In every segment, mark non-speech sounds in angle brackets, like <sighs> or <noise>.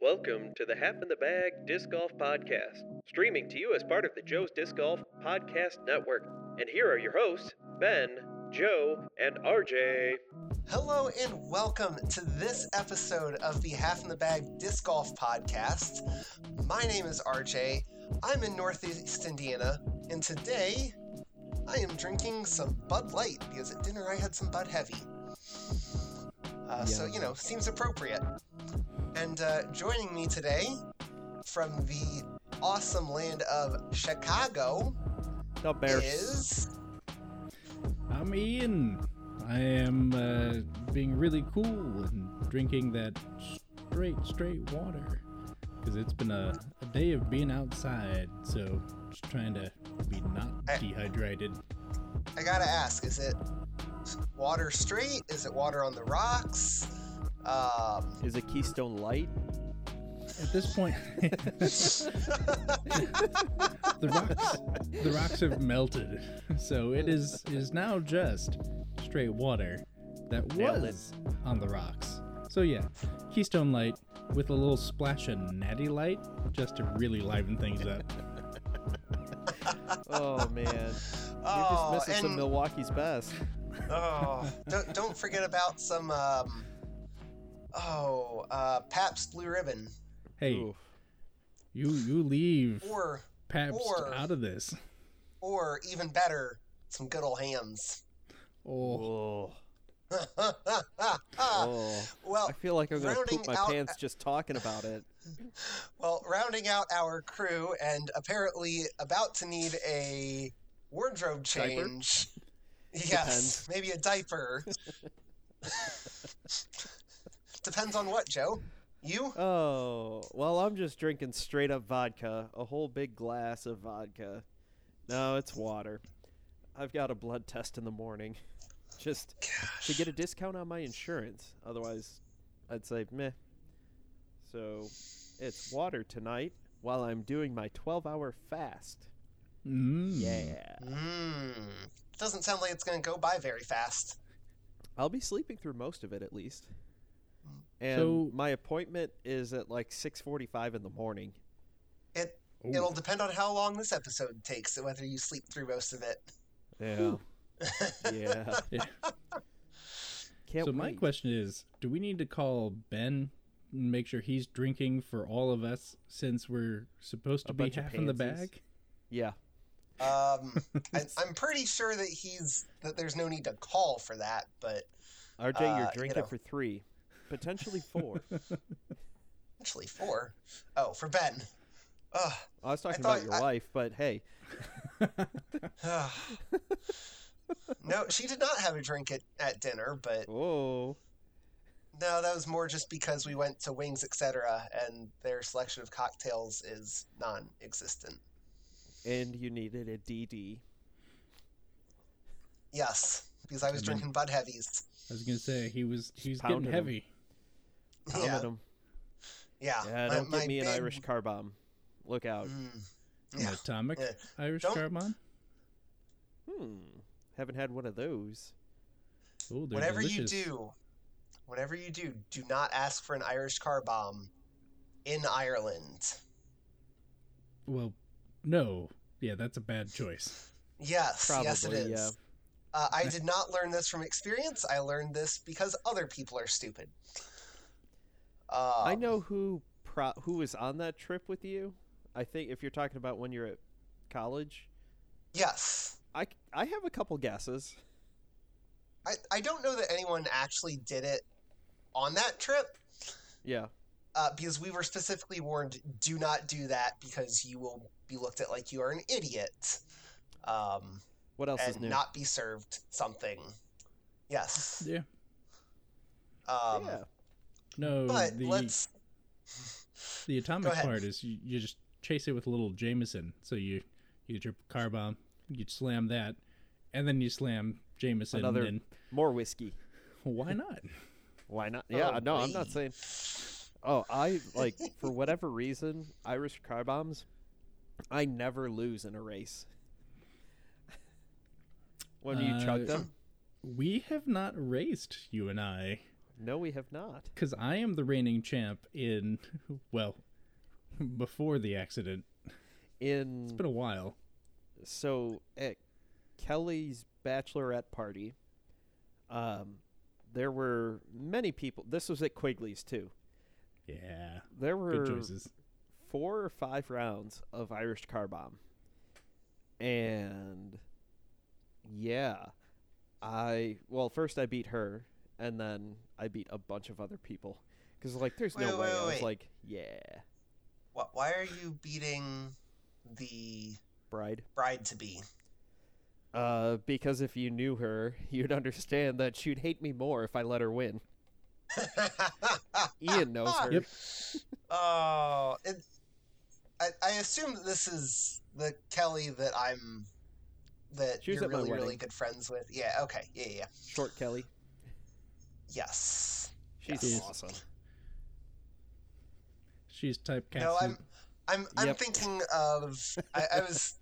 Welcome to the Half in the Bag Disc Golf Podcast, streaming to you as part of the Joe's Disc Golf Podcast Network. And here are your hosts, Ben, Joe, and RJ. Hello and welcome to this episode of the Half in the Bag Disc Golf Podcast. My name is RJ. I'm in Northeast Indiana, and today I am drinking some Bud Light because at dinner I had some Bud Heavy. Uh, So, you know, seems appropriate. And uh, joining me today from the awesome land of Chicago No bears. is. I'm Ian. I am uh, being really cool and drinking that straight, straight water. Because it's been a, a day of being outside, so just trying to be not I- dehydrated. I gotta ask, is it water straight? Is it water on the rocks? Um, Is it Keystone Light? At this point, <laughs> the rocks, the rocks have melted, so it is it is now just straight water that Nailed was on the rocks. So yeah, Keystone Light with a little splash of Natty Light just to really liven things up. <laughs> Oh man, you're Oh, just missing some and- Milwaukee's best. oh, don't don't forget about some. Um, oh, uh, Pabst Blue Ribbon, Hey, Oof. you you leave or Pabst or- out of this. or even better, some good old Hamm's. Oh, <laughs> Oh. Well, I feel like I'm gonna rounding poop my out- pants just talking about it. <laughs> well, rounding out our crew, and apparently about to need a wardrobe Diaper? change. Yes, Depends. maybe a diaper. <laughs> Depends on what, Joe. You? Oh, well, I'm just drinking straight up vodka, a whole big glass of vodka. No, it's water. I've got a blood test in the morning, <laughs> just to get a discount on my insurance. Otherwise, I'd say meh. So, it's water tonight while I'm doing my 12-hour fast. mm. Yeah. Mmm. Doesn't sound like it's going to go by very fast. I'll be sleeping through most of it at least. And So- my appointment is at like 6:45 in the morning. It Ooh. it'll depend on how long this episode takes and whether you sleep through most of it. Yeah. <laughs> yeah. Yeah. Can't so my question is, do we need to call Ben and make sure he's drinking for all of us since we're supposed to A be bunch half in the bag? Yeah. Um, <laughs> I, I'm pretty sure that he's that there's no need to call for that, but RJ, Uh, you're you drinking know. for 3, potentially 4. actually four. Oh, for Ben. Ugh. I was talking thought- about your I- wife, but hey, <sighs> no, she did not have a drink at, at dinner, but oh, no, that was more just because we went to Wings, etc., and their selection of cocktails is non-existent. and you needed a DD. Yes, because I was I mean- drinking Bud Heavies. I was gonna say he was he's pounding getting him. Heavy. Pounded Yeah, 'em. yeah. Yeah, don't my get me an big- Irish car bomb. Look out. Mm, An yeah. atomic Yeah. Irish Don't- carbon. Hmm. Haven't had one of those. Oh, Whatever delicious. you do, whatever you do, do not ask for an Irish car bomb in Ireland. Well, no, yeah, that's a bad choice. Yes, Probably, yes, it is. yeah. Uh, I <laughs> did not learn this from experience. I learned this because other people are stupid. Uh, I know who pro- who was on that trip with you. I think if you're talking about when you're at college, Yes. I, I have a couple guesses. I, I don't know that anyone actually did it on that trip Yeah. uh, because we were specifically warned do not do that because you will be looked at like you are an idiot um, What else is and new? not be served something. Yes. Yeah. Um, yeah. No, But the let's. the atomic part is you, you just chase it with a little Jameson. So you you get your car bomb, you slam that, and then you slam Jameson. Another and more whiskey. <laughs> why not? Why not? Yeah, Oh, no, I'm not saying. Oh, I like for whatever reason, Irish car bombs. I never lose in a race. <laughs> when you chug Uh, them, We have not raced, you and I. No, we have not. Because I am the reigning champ in, <laughs> well, before the accident. In It's been a while. so at Kelly's bachelorette party, um, there were many people. This was at Quigley's too. Yeah. There were four or five rounds of Irish car bomb, and yeah, I well first I beat her, and then I beat a bunch of other people because like there's no Wait, way wait, I was wait. like yeah Wh- Why are you beating the bride. bride to be? Uh, because if you knew her, you'd understand that she'd hate me more if I let her win. <laughs> Ian knows her. Yep. Oh, it, I, I assume that this is the Kelly that I'm that She was you're at my really really good friends with. Yeah. Okay. Yeah. Yeah. yeah. Short Kelly. Yes. She's Yes. awesome. She's typecast. No, I'm I'm I'm Yep. thinking of I, I was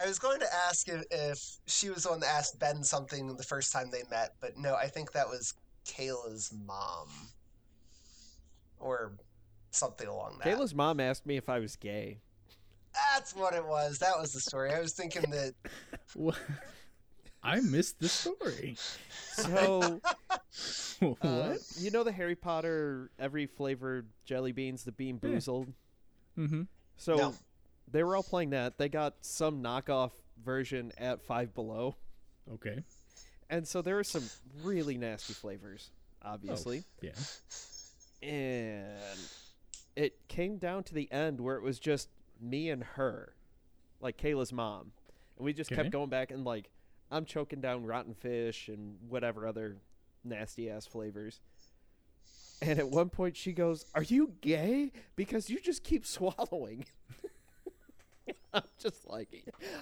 I was going to ask if, if she was the one that asked Ben something the first time they met, but no, I think that was Kayla's mom. Or something along that. Kayla's mom asked me if I was gay. That's what it was. That was the story. I was thinking that <laughs> What? I missed the story. So, <laughs> what? <laughs> uh, you know the Harry Potter every flavored jelly beans, the Bean Yeah. Boozled? mm-hmm. So, No. they were all playing that. They got some knockoff version at Five Below. Okay. And so there were some really nasty flavors, obviously. Yeah. and it came down to the end where it was just me and her, like Kayla's mom, and we just Okay. kept going back and like I'm choking down rotten fish and whatever other nasty ass flavors. And at one point she goes, "Are you gay? Because you just keep <laughs> swallowing." <laughs> I'm just like,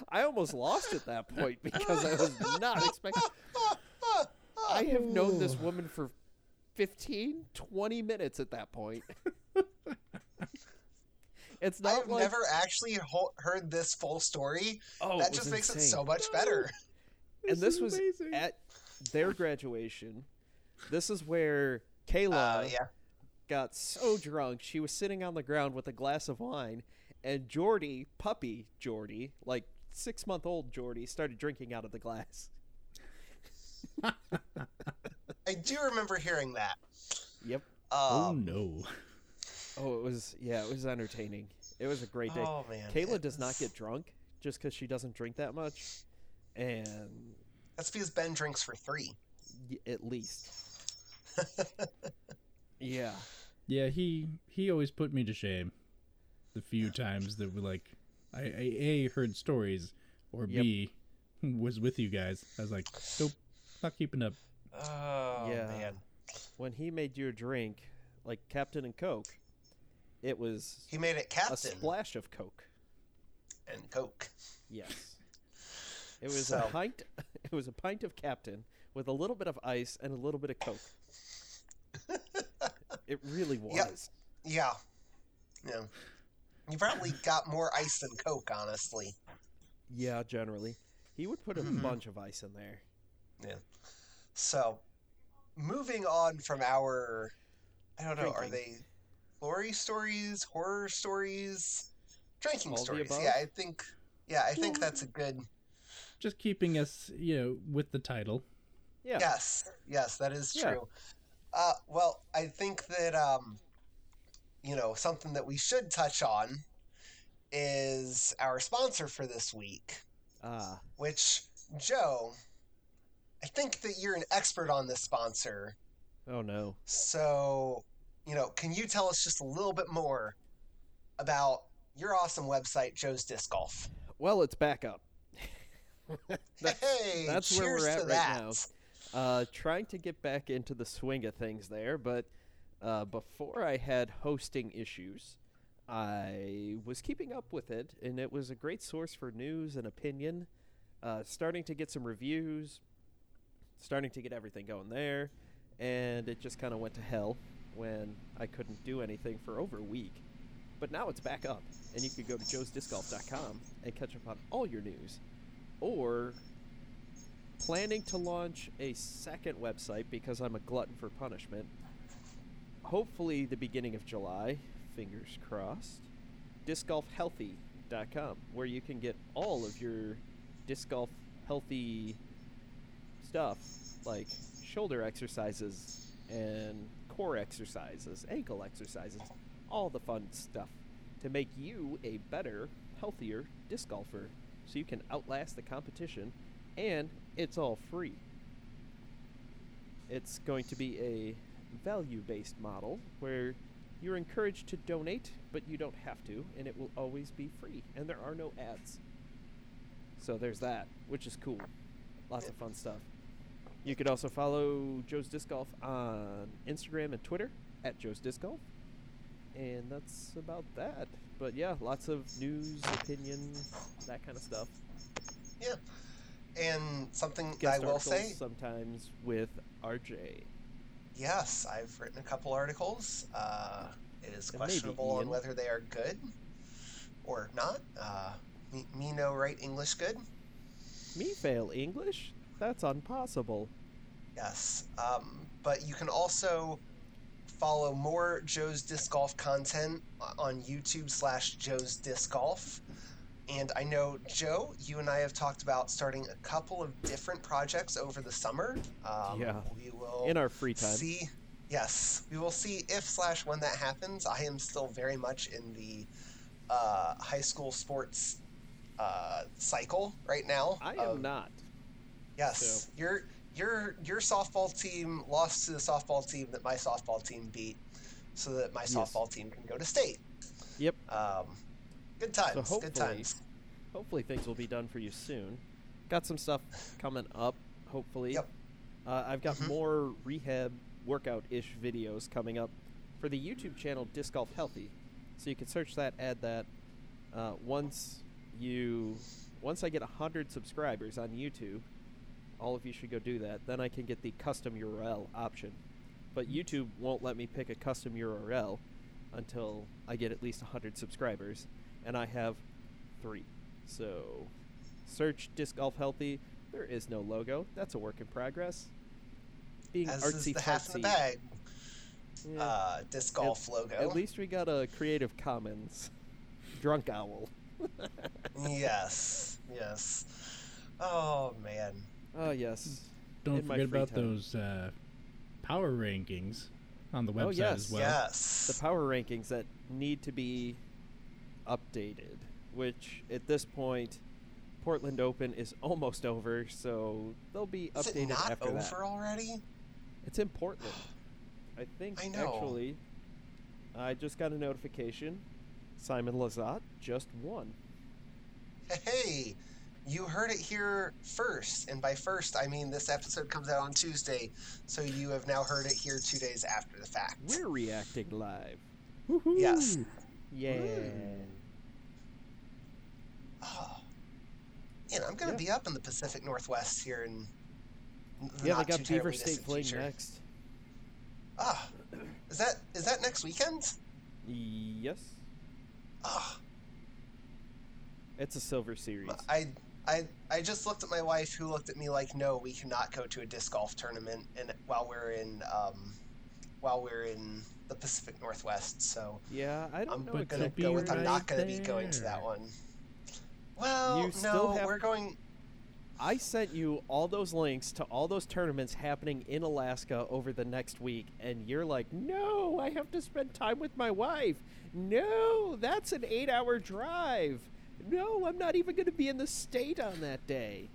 I almost lost at that point because I was not expecting. I have known this <laughs> woman for 15, 20 minutes at that point. it's not I've like never actually ho- heard this full story. oh, that it was just makes it so much better. <laughs> And this was amazing. at their graduation. This is where Kayla Uh, yeah. got so drunk she was sitting on the ground with a glass of wine, and Jordy, puppy Jordy, like six month old Jordy, started drinking out of the glass. <laughs> I do remember hearing that. Yep. oh Um, no. Oh, it was yeah, it was entertaining. It was a great day. Oh man. Kayla it does not get drunk just because she doesn't drink that much, and That's because Ben drinks for three. y- at least, <laughs> yeah, Yeah, he he always put me to shame. The few times that we like, I, I a heard stories, or Yep. b was with you guys. I was like, nope, not keeping up. Oh Yeah. man. when he made your drink like Captain and Coke, it was He made it Captain a splash of Coke. and Coke. Yes, it was So- a pint. <laughs> It was a pint of Captain with a little bit of ice and a little bit of Coke. <laughs> it really was. Yep. Yeah. Yeah. You probably got more ice than Coke, honestly. Yeah, generally, he would put a Mhm. bunch of ice in there. Yeah. So, moving on from our, I don't know, are they glory stories, horror stories, drinking All stories? Yeah, I think. Yeah, I think that's a good. Just keeping us, you know, with the title. Yeah. Yes, yes, that is Yeah. true. Uh, well, I think that um, you know something that we should touch on is our sponsor for this week, Ah, which Joe. I think that you're an expert on this sponsor, oh no. so you know, can you tell us just a little bit more about your awesome website, Joe's Disc Golf? Well, it's back up. <laughs> That's- hey, that's where we're at right that. now. uh, trying to get back into the swing of things there, but uh, before I had hosting issues, I was keeping up with it, and it was a great source for news and opinion. Uh, starting to get some reviews, starting to get everything going there, and it just kind of went to hell when I couldn't do anything for over a week. But now it's back up, and you can go to joesdiscgolf.com and catch up on all your news, or planning to launch a second website because I'm a glutton for punishment. Hopefully, the beginning of July. Fingers crossed. Discgolfhealthy.com, where you can get all of your disc golf healthy stuff, like shoulder exercises and core exercises, ankle exercises, all the fun stuff to make you a better, healthier disc golfer so you can outlast the competition and it's all free. It's going to be a value based model where you're encouraged to donate, but you don't have to, and it will always be free, and there are no ads. So there's that, which is cool. Lots of fun stuff. You could also follow Joe's Disc Golf on Instagram and Twitter at Joe's Disc Golf. And that's about that. But yeah, lots of news, opinion, that kind of stuff. Yeah. And something Guest I will say, sometimes with RJ. yes, I've written a couple articles. Uh, it is And maybe questionable on whether they are good or not. Uh, me, me no write English good. Me fail English? That's impossible. Yes. Um, but you can also follow more Joe's Disc Golf content on YouTube slash Joe's Disc Golf. And I know, Joe, you and I have talked about starting a couple of different projects over the summer. Um, Yeah. We will In our free time. see. Yes, we will see if slash when that happens. I am still very much in the uh, high school sports uh, cycle right now. I am of- not. Yes, So- your your your softball team lost to the softball team that my softball team beat, so that my Yes. softball team can go to state. Yep. Um, good times. good hopefully- times. Hopefully things will be done for you soon. Got some stuff coming up, hopefully. Yep. Uh, I've got Mhm. more rehab workout-ish videos coming up for the YouTube channel Disc Golf Healthy. So you can search that, add that. Uh, once you, once I get hundred subscribers on YouTube, all of you should go do that. Then I can get the custom URL option. But YouTube won't let me pick a custom URL until I get at least 100 subscribers, and I have three. So, search Disc Golf Healthy. There is no logo. That's a work in progress. Being As artsy is the half in the bag Yeah. uh, disc golf logo. At least we got a Creative Commons drunk owl. <laughs> yes, yes. Oh man. Oh yes. Don't in forget about time. those uh, power rankings on the website Oh, yes. as well. yes. The power rankings that need to be updated, which at this point, Portland Open is almost over, so they'll be Is it updated not after over that. already? It's in Portland. <sighs> I think I know. actually I just got a notification. Simon Lizotte just won. Hey, you heard it here first, and by first I mean this episode comes out on Tuesday, so you have now heard it here two days after the fact. We're reacting live. Yes. Yeah. Oh. And I'm going Yeah. to be up in the Pacific Northwest here in the Yeah, not they got too Beaver State distant playing future. next. Ah, is that is that next weekend? Yes. Ah, It's a silver series. I I I just looked at my wife, who looked at me like, "No, we cannot go to a disc golf tournament." And while we're in um, while we're in the Pacific Northwest, so Yeah, I don't I'm know gonna go be with I'm not gonna be going to that one. Well, no, have- we're going. I sent you all those links to all those tournaments happening in Alaska over the next week, and you're like, no, I have to spend time with my wife. No, that's an eight hour drive. No, I'm not even going to be in the state on that day.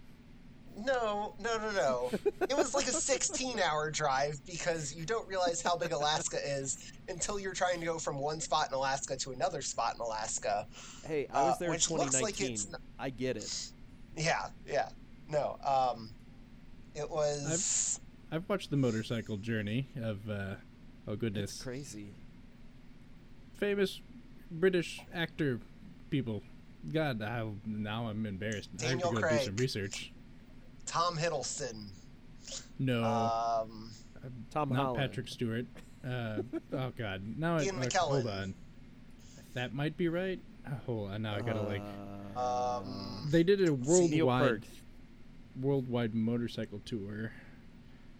No, no, no, no. it was like a 16 hour drive because you don't realize how big Alaska is until you're trying to go from one spot in Alaska to another spot in Alaska. Hey, I was Uh, there in which looks like 2019. it's n- I get it. Yeah, yeah. No, um, it was. I've watched the motorcycle journey of, uh, oh It's goodness, crazy. famous British actor people. God, I, now I'm embarrassed. I have Daniel to go do Craig. some research. Tom Hiddleston. No, Um, Tom not Holland. Patrick Stewart. Uh, oh God, now I, Ian like, hold on. That might be right. Oh, hold on, now I gotta like. Uh, um, They did a worldwide. Worldwide motorcycle tour.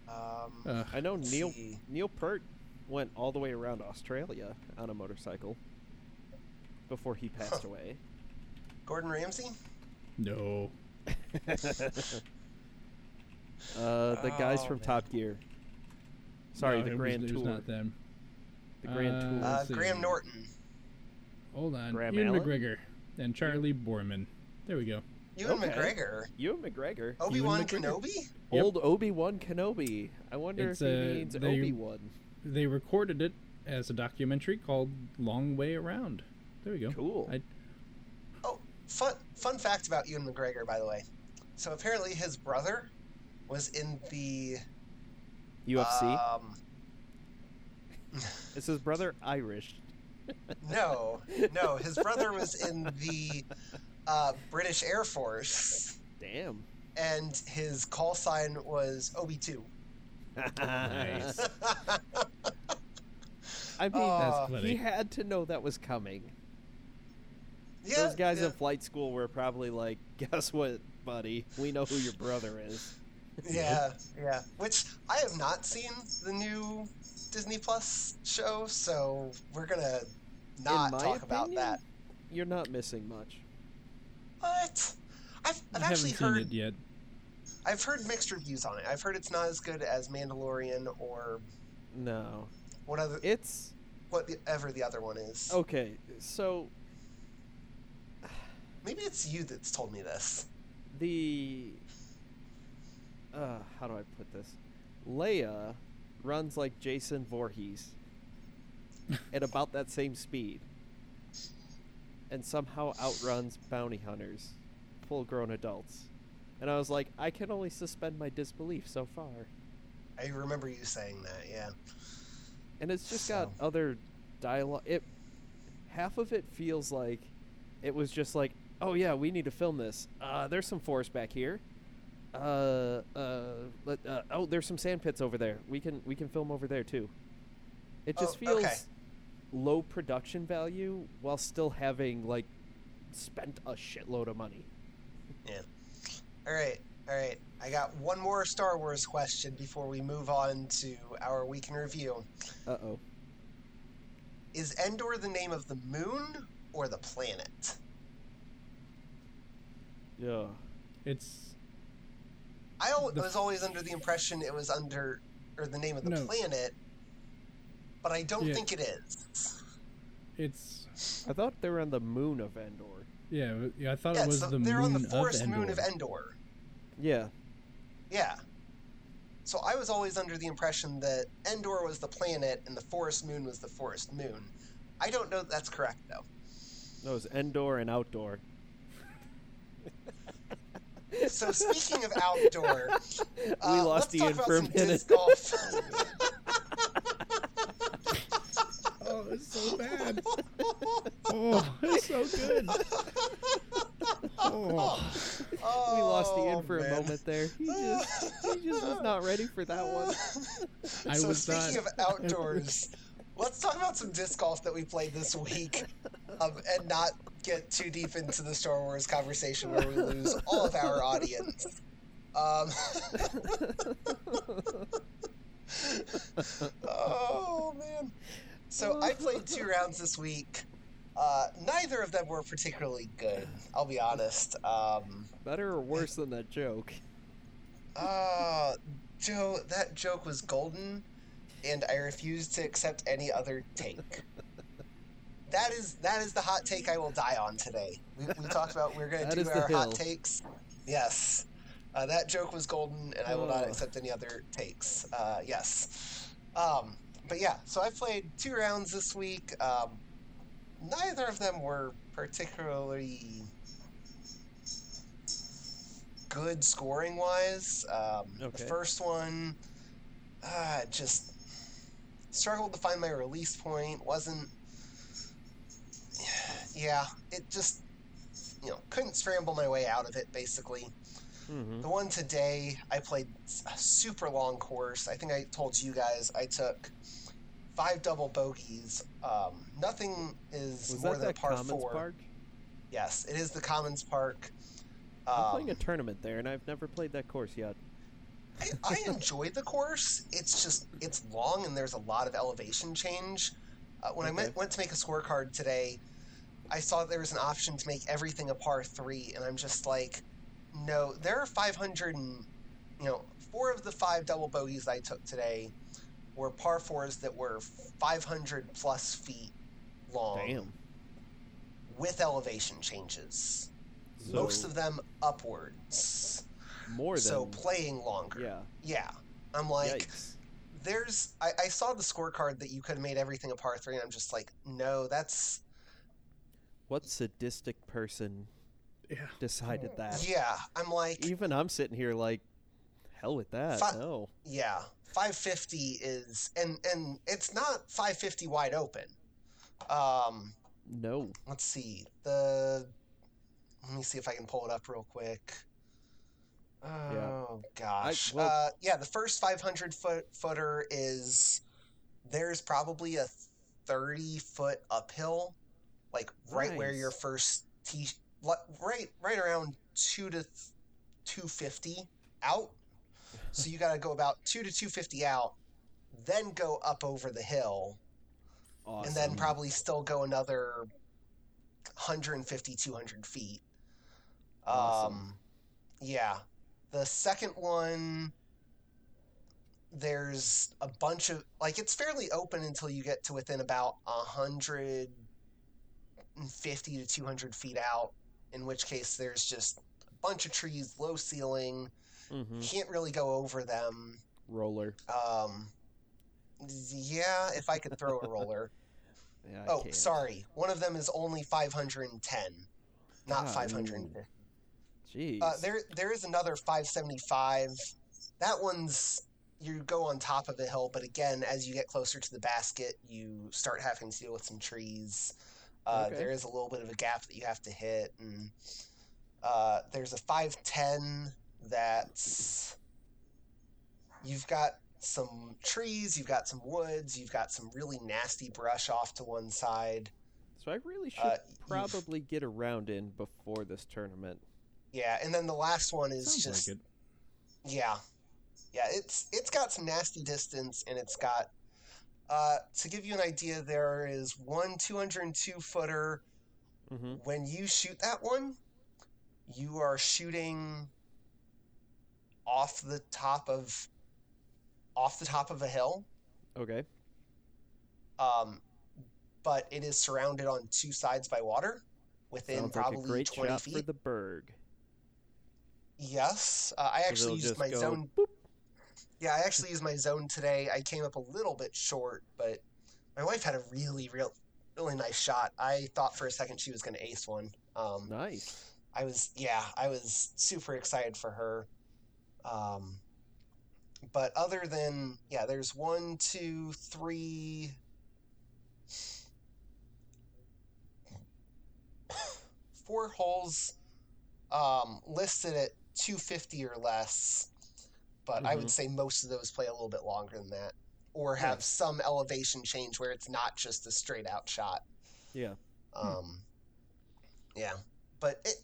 Um, Uh, I know Neil see. Neil Peart went all the way around Australia on a motorcycle before he passed away. Gordon Ramsay. no. <laughs> <laughs> Uh, the guys Oh, from man. Top Gear. Sorry, No, the it was- Grand it was Tour. not them. The Grand Uh, Tour. Uh, Graham Norton. Hold on. Graham Ian Allen? McGregor and Charlie Boorman. There we go. Ewan Okay. McGregor. Ewan McGregor. Obi Wan McGregor. Kenobi. Yep. Old Obi Wan Kenobi. I wonder It's, if he uh, means they- Obi Wan. They recorded it as a documentary called Long Way Around. There we go. Cool. I, fun fun fact about Ewan McGregor, by the way. So apparently his brother was in the UFC. Um, Is his brother Irish? no, <laughs> no, his brother was in the uh, British Air Force, Damn. and his call sign was OB2. <laughs> nice. I mean, That's funny. he had to know that was coming. Yeah, Those guys yeah, in flight school were probably like, <laughs> "Guess what, buddy? We know who your brother is." yeah, yeah. Which I have not seen the new Disney Plus show, so we're gonna not my talk about that. You're not missing much. But I've, I I've haven't actually seen heard it yet. I've heard mixed reviews on it. I've heard it's not as good as Mandalorian or No, what other it's whatever the other one is. okay. So Maybe it's you that's told me this. the uh, how do I put this? Leia runs like Jason Voorhees <laughs> at about that same speed, and somehow outruns bounty hunters, full-grown adults. And I was like, I can only suspend my disbelief so far. I remember you saying that. Yeah. and it's just got other dialogue. It half of it feels like it was just like, oh yeah, we need to film this. Uh, there's some forest back here. Uh, uh, let, uh, oh, there's some sand pits over there. We can we can film over there too. It just Oh, feels okay. low production value while still having like spent a shitload of money. Yeah. All right. All right. I got one more Star Wars question before we move on to our week in review. Uh oh. Is Endor the name of the moon or the planet? Yeah. It's I al- The was always under the impression it was under or the name of the No. planet, but I don't Yeah. think it is. it's I thought they were on the moon of Endor. yeah. yeah I thought Yeah, it was so the they're moon on the forest of Endor. moon of Endor. Yeah. Yeah. So I was always under the impression that Endor was the planet and the forest moon was the forest moon. I don't know that that's correct though. No, it's Endor and outdoor. So speaking of outdoor, <laughs> we uh, lost let's Ian talk for a minute. disc golf. <laughs> Oh, it's so bad. oh, it's so good. Oh, we lost Ian Oh, for a moment there. He just he just was not ready for that one. <laughs> I so was speaking not. of outdoors, let's talk about some disc golf that we played this week, um, and not get too deep into the Star Wars conversation where we lose all of our audience. Um, <laughs> oh man! So I played two rounds this week. Uh, neither of them were particularly good. I'll be honest. Um, Better or worse than that joke? uh, Joe, that joke was golden, and I refuse to accept any other take. That is that is the hot take I will die on today. We, we talked about we're going to do our hot takes. Yes, uh, that joke was golden, and I will not Oh. accept any other takes. Uh, yes, um, but yeah. So I played two rounds this week. Um, neither of them were particularly good scoring wise. Um, The first one, uh, just struggled to find my release point. Wasn't. Yeah, it just, you know, couldn't scramble my way out of it, basically. Mm-hmm. The one today, I played a super long course. I think I told you guys I took five double bogeys. Um, nothing is Was more than a par Commons four. Park? Yes, it is the Commons Park. I'm playing a Um, tournament there, and I've never played that course yet. I, I enjoyed the course. It's just it's long and there's a lot of elevation change. Uh, when I Okay. went, went to make a scorecard today, I saw there was an option to make everything a par three, and I'm just like, no. There are 500 and you know four of the five double bogeys I took today were par fours that were 500 plus feet long Damn. with elevation changes. Most of them upwards. More than So playing longer. yeah. Yeah. I'm like, Yikes. there's. I, I saw the scorecard that you could have made everything a par three, and I'm just like, no, that's. What sadistic person Yeah. decided that? Yeah. I'm like, Even I'm sitting here like, hell with that. Fi- no. yeah. 550 is. And, and it's not 550 wide open. Um, No. let's see. The. Let me see if I can pull it up real quick. Oh gosh. well- uh, yeah, the first 500 foot footer is there's probably a 30 foot uphill, like right where your first tee, li- right right around two to th- 250 out. So you got to go about two to 250 out, then go up over the hill, Awesome. and then probably still go another 150 200 feet Awesome. um yeah the second one there's a bunch of like it's fairly open until you get to within about 150 to 200 feet out in which case there's just a bunch of trees low ceiling hmm can't really go over them Roller. um yeah if i could throw a roller <laughs> Yeah. I Oh, can't. sorry. One of them is only 510, not Ah, 500. Jeez. Uh, there, there is another 575. That one's you go on top of the hill, but again, as you get closer to the basket, you start having to deal with some trees. Uh, Okay. There is a little bit of a gap that you have to hit, and uh, there's a 510 that's you've got some trees, you've got some woods, you've got some really nasty brush off to one side. so I really should uh, probably get around in before this tournament. Yeah, and then the last one is Sounds just like it. yeah, yeah. It's it's got some nasty distance, and it's got. Uh, to give you an idea, there is one 202 footer. hmm When you shoot that one, you are shooting off the top of off the top of a hill. Okay. Um, but it is surrounded on two sides by water, within Sounds probably a great 20 shot feet. for the berg. Yes, uh, I actually used my go zone boop. Yeah, I actually used my zone today. I came up a little bit short, but my wife had a really, real, really nice shot. I thought for a second she was going to ace one. Um, Nice. I was, yeah, I was super excited for her. Um, but other than, yeah, there's one, two, three, four holes um, listed at 250 or less. But I would Mhm. say most of those play a little bit longer than that, or Yeah. have some elevation change where it's not just a straight out shot. Yeah. Um, yeah, but it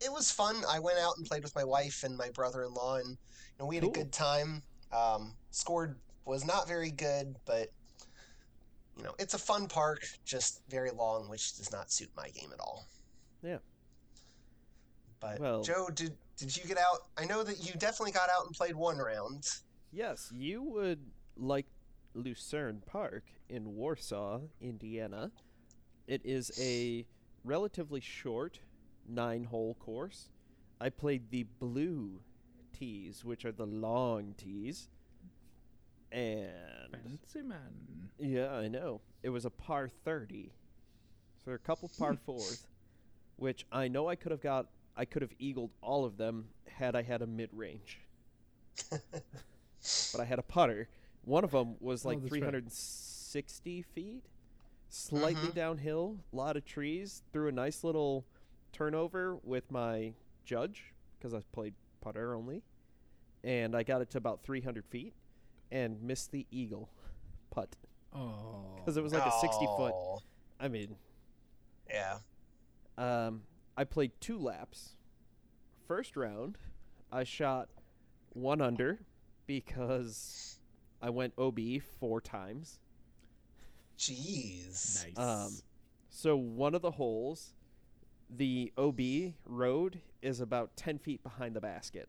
it was fun. I went out and played with my wife and my brother in law, and you know, we had Cool. a good time. Um, scored was not very good, but you know, it's a fun park, just very long, which does not suit my game at all. Yeah. But Well- Joe, did did you get out? I know that you definitely got out and played one round. Yes, you would like Lucerne Park in Warsaw, Indiana. It is a relatively short nine hole course. I played the blue tees, which are the long tees. And Fancy man. yeah, I know. It was a par 30. So there are a couple par <laughs> fours, which I know I could have got. I could have eagled all of them had I had a mid range. <laughs> but I had a putter. One of them was Oh, like that's right. 360 feet, slightly Mhm. downhill, a lot of trees. Threw a nice little turnover with my judge because I played putter only, and I got it to about 300 feet and missed the eagle putt Oh. because it was like a 60 foot. Oh, I mean, Yeah. um, I played two laps first round, I shot one under because I went OB four times. Jeez. Nice. Um, so one of the holes, the OB road is about 10 feet behind the basket,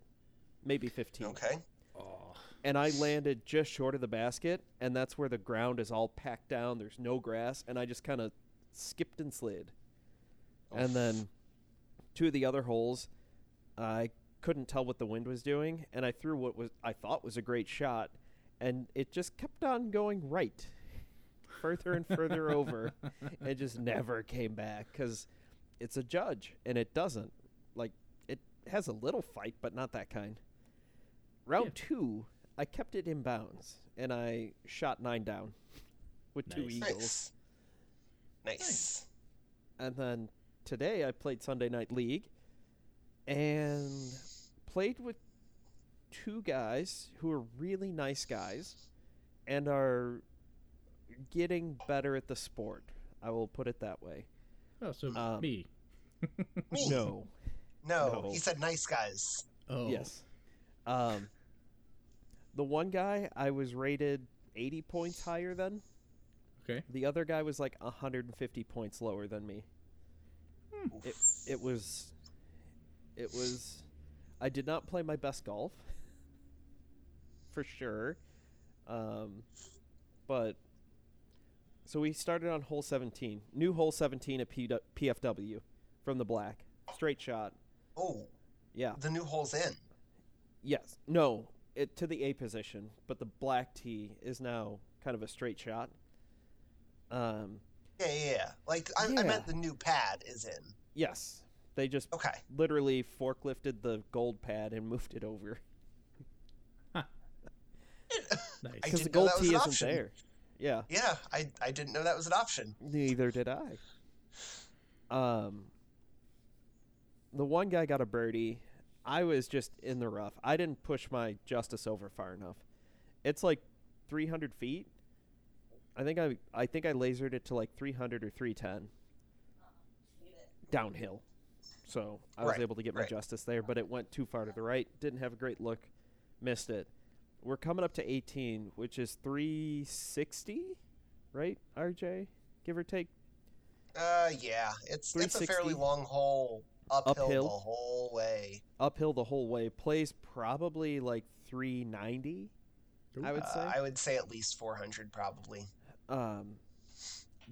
maybe 15. Okay. oh, And I landed just short of the basket, and that's where the ground is all packed down. There's no grass, and I just kind of skipped and slid. And then two of the other holes, I couldn't tell what the wind was doing, and I threw what was I thought was a great shot, and it just kept on going right, further and further <laughs> over, and just never came back because it's a judge, and it doesn't like it has a little fight, but not that kind. Round two, I kept it in bounds, and I shot nine down with two Nice. eagles. Nice. Nice. And then today I played Sunday Night League and played with two guys who are really nice guys and are getting better at the sport. I will put it that way. oh, so um, me. <laughs> Me. No. No, No. he said nice guys. Oh, Yes. Um the one guy I was rated 80 points higher than. Okay. The other guy was like 150 points lower than me. It it was it was I did not play my best golf <laughs> for sure. Um but so we started on hole 17. New hole 17 at P- PFW from the black. Straight shot. Oh, Yeah. the new hole's in. Yes. No, it to the A position, but the black tee is now kind of a straight shot. Um Yeah, yeah, yeah. Like I, I meant the new pad is in. yes. They just Okay. literally forklifted the gold pad and moved it over. <laughs> Nice. Because the gold tee isn't there. Yeah. Yeah, I I didn't know that was an option. Neither did I. Um, the one guy got a birdie. I was just in the rough. I didn't push my justice over far enough. It's like 300 feet. I think I I think I lasered it to like 300 or 310 downhill. So I was Right, able to get my right. justice there, but it went too far to the right. Didn't have a great look. Missed it. We're coming up to 18, which is 360, right? RJ, give or take. Uh, yeah, it's it's a fairly long hole uphill, Uphill. the whole way. uphill the whole way. Plays probably like 390. I would Uh, say. I would say at least 400 probably. Um,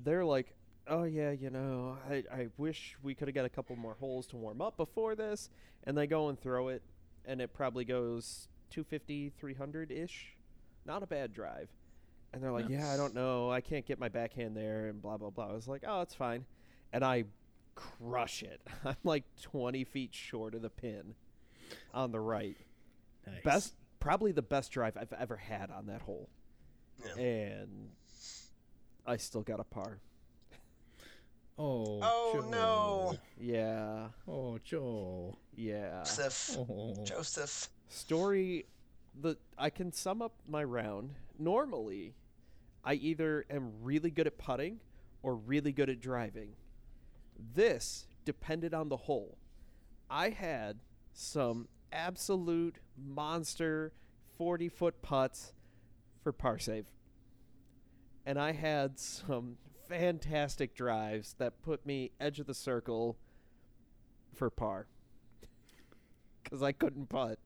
they're like, oh yeah, you know, I I wish we could have got a couple more holes to warm up before this, and they go and throw it, and it probably goes 250, 300 ish. Not a bad drive. And they're like, Yeah. I don't know, I can't get my backhand there, and blah blah blah. I was like, oh, it's fine, and I crush it. <laughs> I'm like 20 feet short of the pin on the right. Nice. Best, probably the best drive I've ever had on that hole, Yeah. and I still got a par. Oh. Oh, Joe. no. Yeah, Oh, Joe. yeah. Joseph, Oh. Joseph. Story, the I can sum up my round. Normally, I either am really good at putting or really good at driving. This depended on the hole. I had some absolute monster 40 foot putts for par save. And I had some fantastic drives that put me edge of the circle for par. Because I couldn't putt.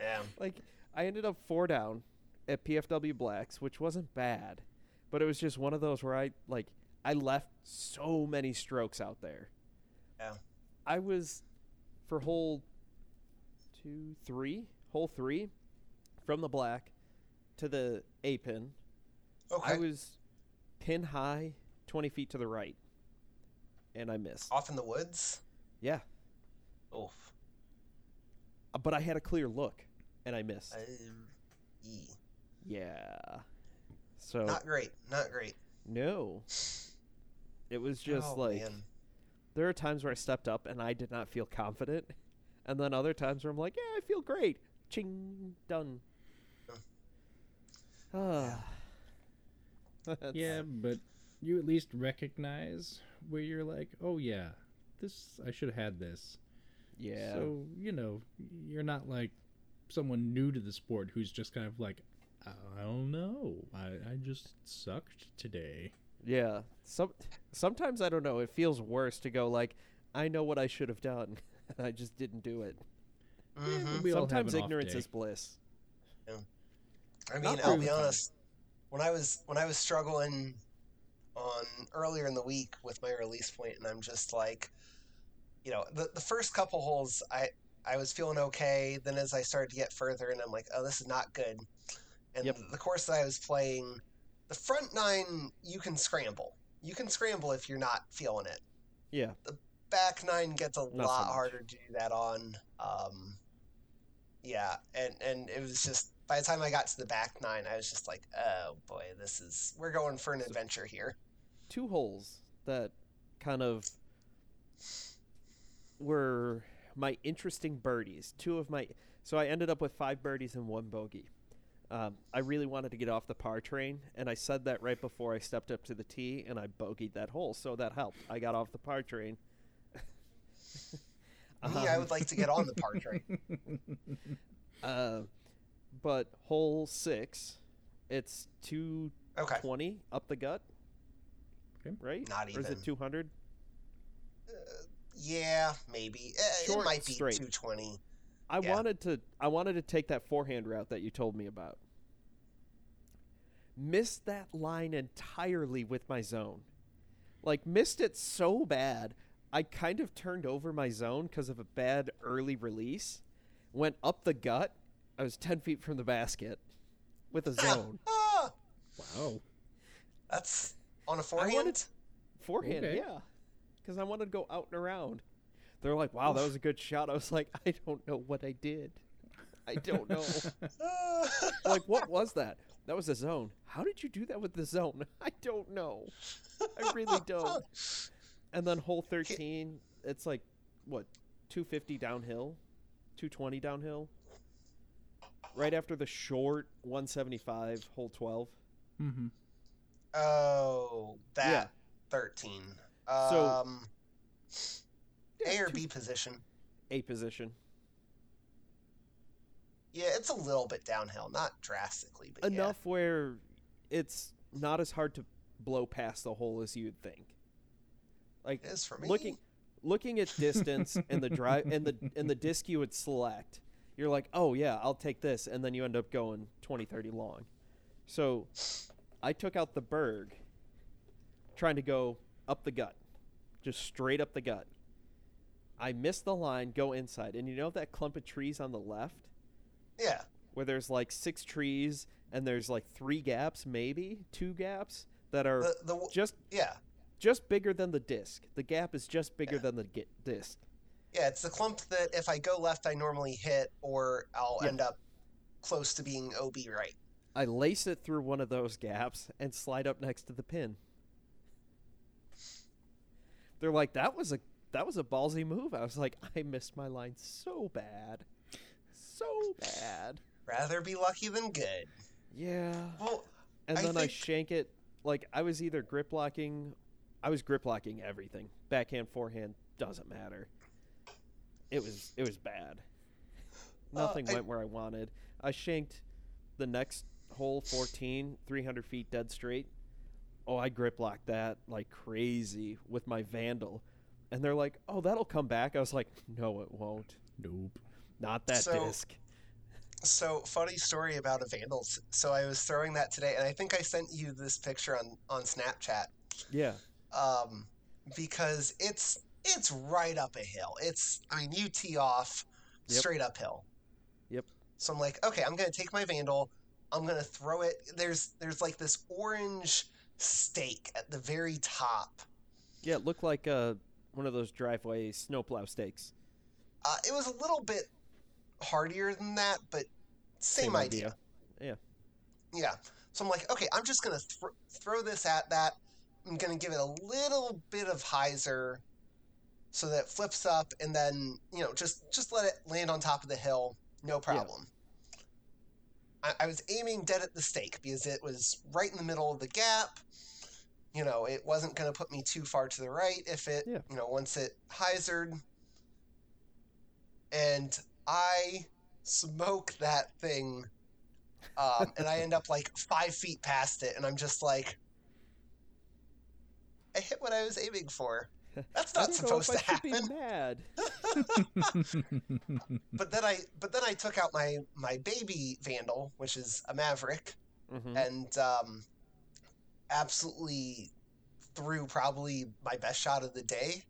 Yeah. Like, I ended up four down at PFW Blacks, which wasn't bad, but it was just one of those where I like I left so many strokes out there. Yeah. I was for hole two, three, hole three, from the black to the A pin. Okay. I was pin high, twenty feet to the right, and I missed. Off in the woods. Yeah, Oof. Uh, but I had a clear look, and I missed. Um, e. Yeah. So Not great. Not great. No. It was just Oh, like man. there are times where I stepped up and I did not feel confident, and then other times where I'm like, yeah, I feel great. Ching, done. Ah. That's- <laughs> Yeah, but you at least recognize where you're like, oh yeah, this I should have had this. Yeah. So you know, you're not like someone new to the sport who's just kind of like, I don't know, I, I just sucked today. Yeah. Some sometimes I don't know. It feels worse to go like, I know what I should have done, and <laughs> I just didn't do it. Yeah, Mhm. but we all have sometimes ignorance is bliss. I mean, I'll be the time. honest. When I was when I was struggling on earlier in the week with my release point, and I'm just like, you know, the the first couple holes, I I was feeling okay. Then as I started to get further, and I'm like, oh, this is not good. And Yep. the course that I was playing, the front nine, you can scramble. You can scramble if you're not feeling it. Yeah. The back nine gets a Not lot much. harder to do that on. Um, yeah, and and it was just by the time I got to the back nine, I was just like, oh boy, this is we're going for an adventure here. Two holes that kind of were my interesting birdies. Two of my so I ended up with five birdies and one bogey. Um, I really wanted to get off the par train, and I said that right before I stepped up to the tee, and I bogeyed that hole, so that helped. I got off the par train. <laughs> Me, I Um, would like to get on the par train. <laughs> Uh, but hole six, it's two twenty Okay, up the gut. Okay. Right? Not Or is it two hundred? yeah, maybe Eh, it might be straight. two twenty. I Yeah. wanted to. I wanted to take that forehand route that you told me about. Missed that line entirely with my zone. Like missed it so bad, I kind of turned over my zone because of a bad early release. Went up the gut. I was ten feet from the basket with a zone. Ah, wow. that's on a forehand. wanted- Forehand, Okay. yeah. Because I wanted to go out and around. They're like, "Wow, that was a good shot." I was like, "I don't know what I did. I don't know." Ah. <laughs> Like, what was that? That was a zone. How did you do that with the zone? <laughs> I don't know. I really <laughs> don't. And then hole 13, it's like, what, 250 downhill? 220 downhill? Right after the short 175, hole 12. Mm-hmm. Oh, that Yeah. thirteen. So- Um, A or two- B position. A position. Yeah, it's a little bit downhill, not drastically, but yeah. Enough where it's not as hard to blow past the hole as you'd think. Like, It is for me. looking looking at distance and the drive and the and the <laughs> disc you would select you're like oh yeah i'll take this and then you end up going 20 30 long so i took out the berg trying to go up the gut just straight up the gut i missed the line go inside and you know that clump of trees on the left Yeah. where there's like six trees and there's like three gaps maybe two gaps that are The the just yeah. just bigger than the disc. The gap is just bigger Yeah. than the disc. Yeah, it's the clump that if I go left I normally hit or I'll Yeah. end up close to being OB right. I lace it through one of those gaps and slide up next to the pin. They're like, "That was a that was a ballsy move." I was like, "I missed my line so bad, so bad." Rather be lucky than good. Yeah. Well, And I then I shank it like I was either grip locking, I was grip locking everything. Backhand, forehand doesn't matter. It was it was bad. Uh, Nothing I- went where I wanted. I shanked the next hole 14, 300 feet dead straight. Oh, I grip locked that like crazy with my Vandal. And they're like, "Oh, that'll come back." I was like, "No, it won't. Nope. Not that So- disc." so funny story about a vandal. So I was throwing that today, and I think I sent you this picture on on Snapchat. Yeah. um, because it's it's right up a hill. It's I mean you tee off Yep. straight uphill. Yep. So I'm like, okay, I'm gonna take my vandal. I'm gonna throw it. There's there's like this orange stake at the very top. Yeah, it looked like uh one of those driveway snowplow stakes. Uh, it was a little bit hardier than that, but same, Same idea. idea. Yeah. So I'm like, okay, I'm just gonna thr throw this at that. I'm gonna give it a little bit of hyzer, so that it flips up, and then you know just just let it land on top of the hill, no problem. I, I was aiming dead at the stake because it was right in the middle of the gap. You know, it wasn't gonna put me too far to the right if it, Yeah. you know, once it hyzered. and I smoke that thing, um, and I end up like <laughs> five feet past it, and I'm just like, I hit what I was aiming for. That's I not don't supposed know to if I should happen. be mad. <laughs> <laughs> But then I, but then I took out my my baby Vandal, which is a Maverick, Mhm. and um, absolutely threw probably my best shot of the day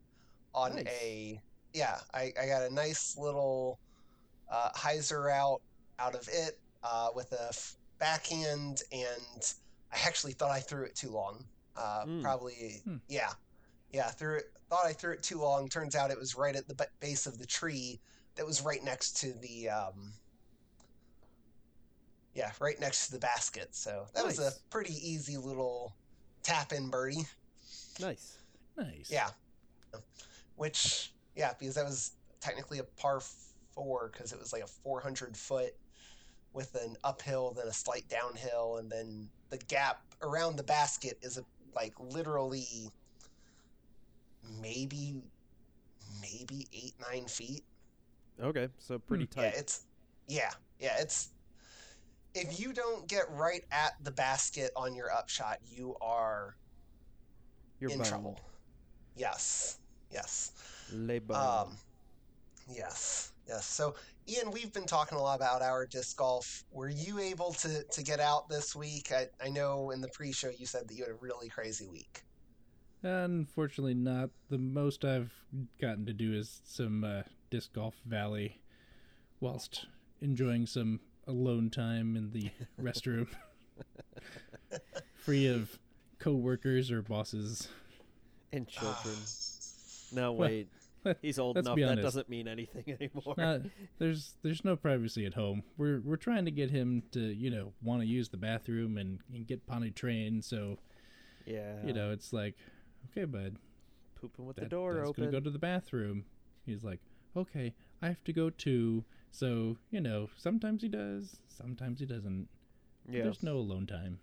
on Nice. a yeah. I, I got a nice little uh, hyzer out out of it uh, with a f- backhand, and I actually thought I threw it too long. Uh, Mm. Probably Hmm. yeah, yeah. Threw it. Thought I threw it too long. Turns out it was right at the base of the tree that was right next to the um, yeah, right next to the basket. So that was a pretty easy little tap in birdie. Nice. nice. Yeah. Which, yeah, because that was technically a par four because it was like a 400 foot with an uphill, then a slight downhill, and then the gap around the basket is a, like literally maybe maybe eight nine feet. Okay, so pretty tight. Yeah, tight. it's yeah, yeah, it's if you don't get right at the basket on your upshot, you are You're in boned. trouble. Yes, yes, Les um, yes, yes. So, Ian, we've been talking a lot about our disc golf. Were you able to to get out this week? I, I know in the pre-show you said that you had a really crazy week. Unfortunately, not. The most I've gotten to do is some uh, disc golf valley, whilst enjoying some alone time in the <laughs> restroom, <laughs> free of co-workers or bosses. and children. Ah, no, well, wait. He's old let's enough. That doesn't mean anything <laughs> anymore. Not, there's there's no privacy at home. We're we're trying to get him to you know want to use the bathroom and, and get potty trained. So yeah. you know it's like, okay, bud, pooping with that, the door that's open. gonna go to the bathroom. He's like, okay, I have to go too. So you know, sometimes he does, sometimes he doesn't. But yeah. There's no alone time.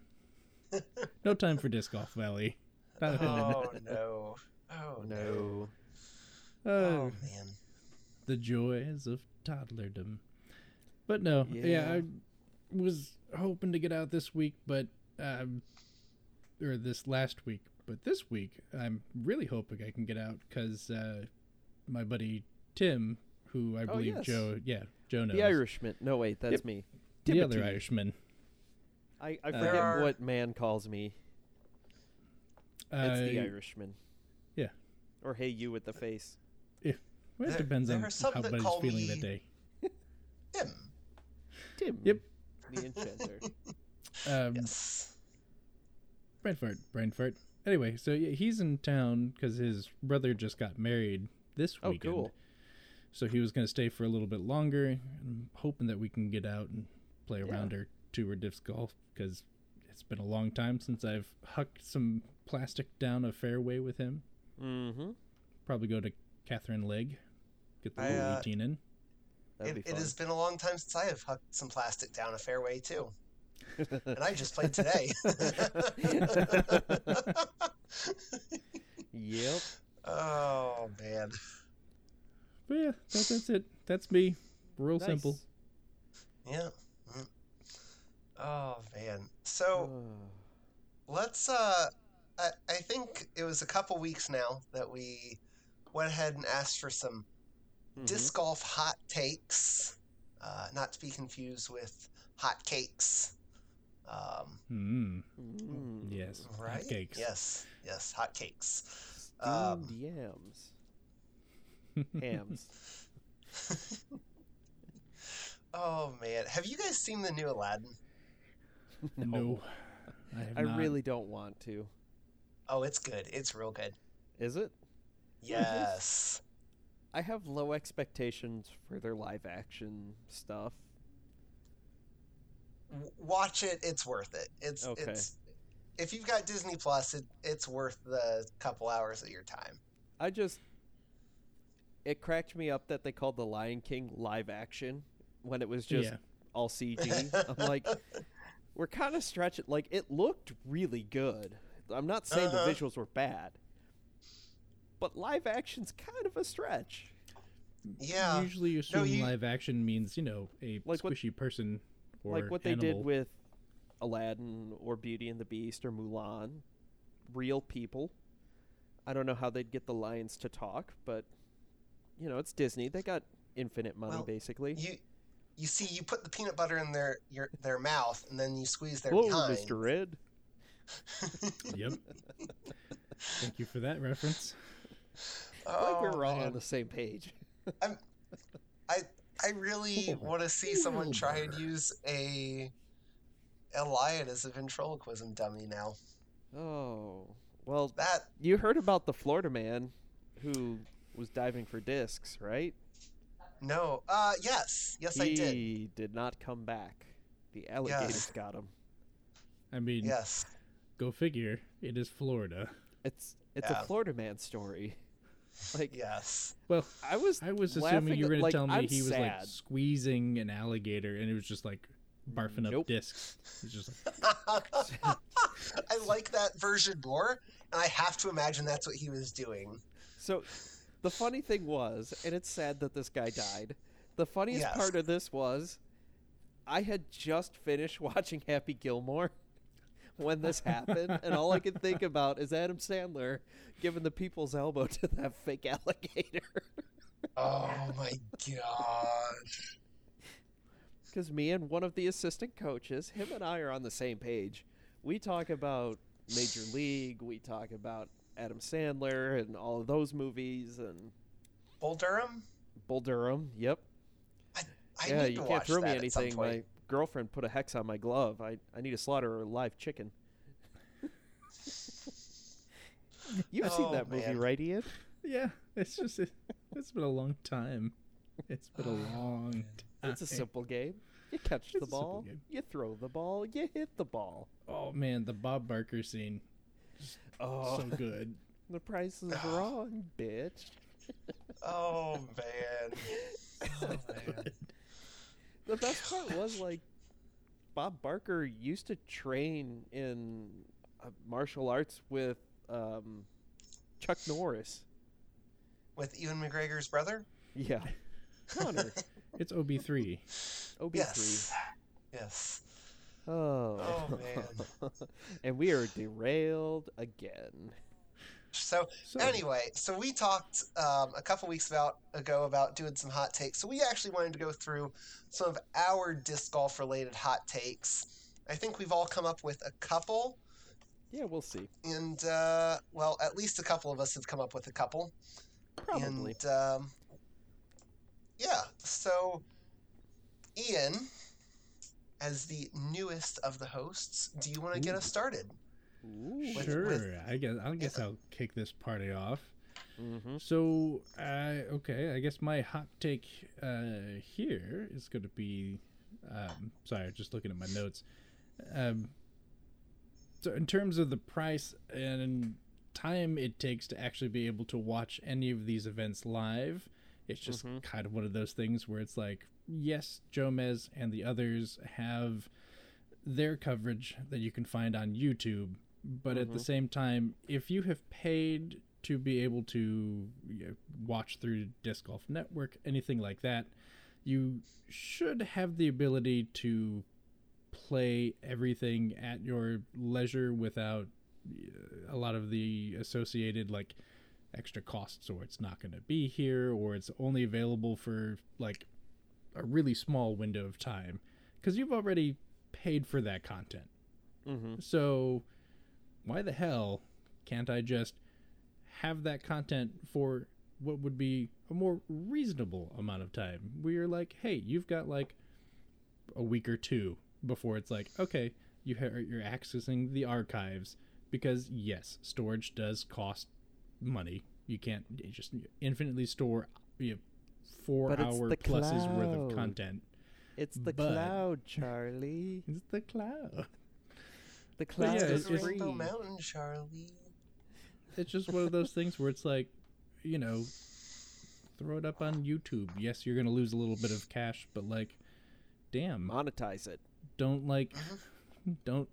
no time for disc golf valley. Not oh no! Oh no! No. Uh, Oh man! the joys of toddlerdom. But no, yeah. Yeah. I was hoping to get out this week, but um, or this last week, but this week I'm really hoping I can get out because uh, my buddy Tim, who I Oh, believe yes. Joe, yeah, Joe knows The Irishman. No, wait, that's Yep. me. the other Irishman. I, I forget are- what man calls me. It's the Uh, Irishman. yeah. Or hey, you with the face. well, it There- depends there on are some how buddy's feeling that day. Tim. Tim. Yep. The enchanter. <laughs> Um, Yes. Brentford, Brentford. Anyway, so yeah, he's in town because his brother just got married this Oh, weekend. cool. So he was going to stay for a little bit longer. I'm hoping that we can get out and play a Yeah. round or two or disc golf because it's been a long time since I've hucked some plastic down a fairway with him. mm-hmm. Probably go to Catherine Legg, get the I, little uh, 18 in. It, be it has been a long time since I have hucked some plastic down a fairway too, <laughs> and I just played today. <laughs> Yep. oh man. But yeah, that, that's it. That's me. Real Nice. simple. Yeah. Mm. Oh man. So Oh. <sighs> let's uh I, I think it was a couple weeks now that we went ahead and asked for some Mhm. disc golf hot takes. Uh, not to be confused with hot cakes. Um, Mm, Mm. yes. right? Hotcakes. Yes, yes, hot cakes. Steamed Um, yams. <laughs> Hams. <laughs> Oh man, have you guys seen the new Aladdin? no. I have I not. really don't want to. Oh, it's good. It's real good. Is it? Yes. <laughs> I have low expectations for their live action stuff. W- Watch it. It's worth it. It's Okay. it's if you've got Disney Plus, it, it's worth the couple hours of your time. I just it cracked me up that they called the Lion King live action when it was just Yeah. all CG. <laughs> I'm like, we're kind of stretching. Like it looked really good. I'm not saying Uh-huh. the visuals were bad, but live action's kind of a stretch. Yeah. usually you assume you- live action means you know a Like what- squishy person or like what they animal. did with Aladdin or Beauty and the Beast or Mulan, real people. I don't know how they'd get the lions to talk, but you know, it's Disney. They got infinite money Well, basically. You you see, you put the peanut butter in their your their mouth, and then you squeeze their Whoa, behind. Mr. Red. <laughs> Yep. Thank you for that reference. I think Oh, we're all man. on the same page. I really want to see someone try and use a a lion as a ventriloquism dummy now. Oh. Well, That you heard about the Florida man who was diving for discs, right? no, uh, yes, yes, I did. he did not come back. The alligators got him. I mean, Yes, go figure. It is Florida. It's it's Yeah. a Florida man story. <laughs> Like yes. Well, I was I was laughing assuming you were at- going to tell me I'm he was like squeezing an alligator and it was just like barfing Nope. up discs. It's just like, <laughs> I like that version more, and I have to imagine that's what he was doing. So, the funny thing was, and it's sad that this guy died. The funniest Yes. part of this was, I had just finished <laughs> watching Happy Gilmore when this happened, and all I could think about is Adam Sandler giving the people's elbow to that fake alligator. Oh my gosh. Because me and one of the assistant coaches, him and I are on the same page. We talk about Major League, we talk about Adam Sandler and all of those movies, and Bull Durham? Bull Durham. Yep. I yeah, need you to can't watch throw me that at some anything. My. Girlfriend put a hex on my glove. I, I need to slaughter a live chicken. <laughs> You've seen Oh, that movie, man. right, Ian? yeah, it's just it, it's been a long time. It's been a oh, long time. It's a simple game. You catch It's the ball, you throw the ball, you hit the ball. Oh man, the Bob Barker scene, Oh, so good. <laughs> the price is wrong, bitch. Oh man. <laughs> Oh, man. The best part was <laughs> like Bob Barker used to train in uh, martial arts with um, Chuck Norris. With Ewan McGregor's brother? Yeah, Connor. <laughs> It's OB three. OB3. Yes. Yes. Oh. Oh, man. <laughs> and we are derailed again. So So anyway, so we talked um, a couple weeks about ago about doing some hot takes. So we actually wanted to go through some of our disc golf related hot takes. I think we've all come up with a couple, Yeah, we'll see. and uh, well, at least a couple of us have come up with a couple. Probably. And um, yeah, so Ian, as the newest of the hosts, do you want to get us started? Ooh. sure, with- I guess I guess yeah. I'll kick this party off. Mm-hmm. So, uh, okay, I guess my hot take uh, here is going to be. Um, sorry, just looking at my notes. Um, so, in terms of the price and time it takes to actually be able to watch any of these events live, it's just Mhm. kind of one of those things where it's like, yes, Jomez and the others have their coverage that you can find on YouTube, but at the Mhm. same time, if you have paid to be able to you know, watch through Disc Golf Network, anything like that, you should have the ability to play everything at your leisure without uh, a lot of the associated like extra costs or it's not going to be here or it's only available for like a really small window of time because you've already paid for that content Mm-hmm. so why the hell can't I just have that content for what would be a more reasonable amount of time? You're like, hey, you've got like a week or two before it's like, okay, you ha- you're accessing the archives because yes, storage does cost money. You can't just infinitely store you know, four But hour pluses worth of content. It's the But- cloud, Charlie. <laughs> It's the cloud. The But cloud yeah, is it's just- free. Rainbow Mountain, Charlie. it's just one of those <laughs> things where it's like, you know, throw it up on YouTube. Yes, you're gonna lose a little bit of cash, but like, damn, Monetize it. don't like, Mhm. don't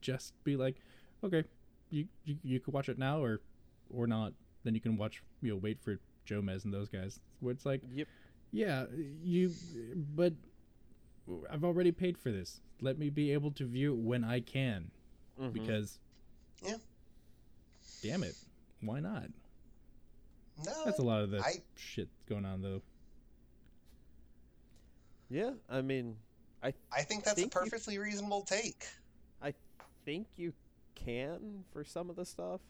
just be like, okay, you you you can watch it now or or not. Then you can watch, you know, wait for Jomez and those guys, where it's like, Yep. yeah, you, but I've already paid for this. Let me be able to view it when I can, Mhm. because, Yeah. damn it, why not? No, That's a lot of the I- shit going on though. yeah, I mean, I I think that's think a you- perfectly reasonable take. I think you can for some of the stuff.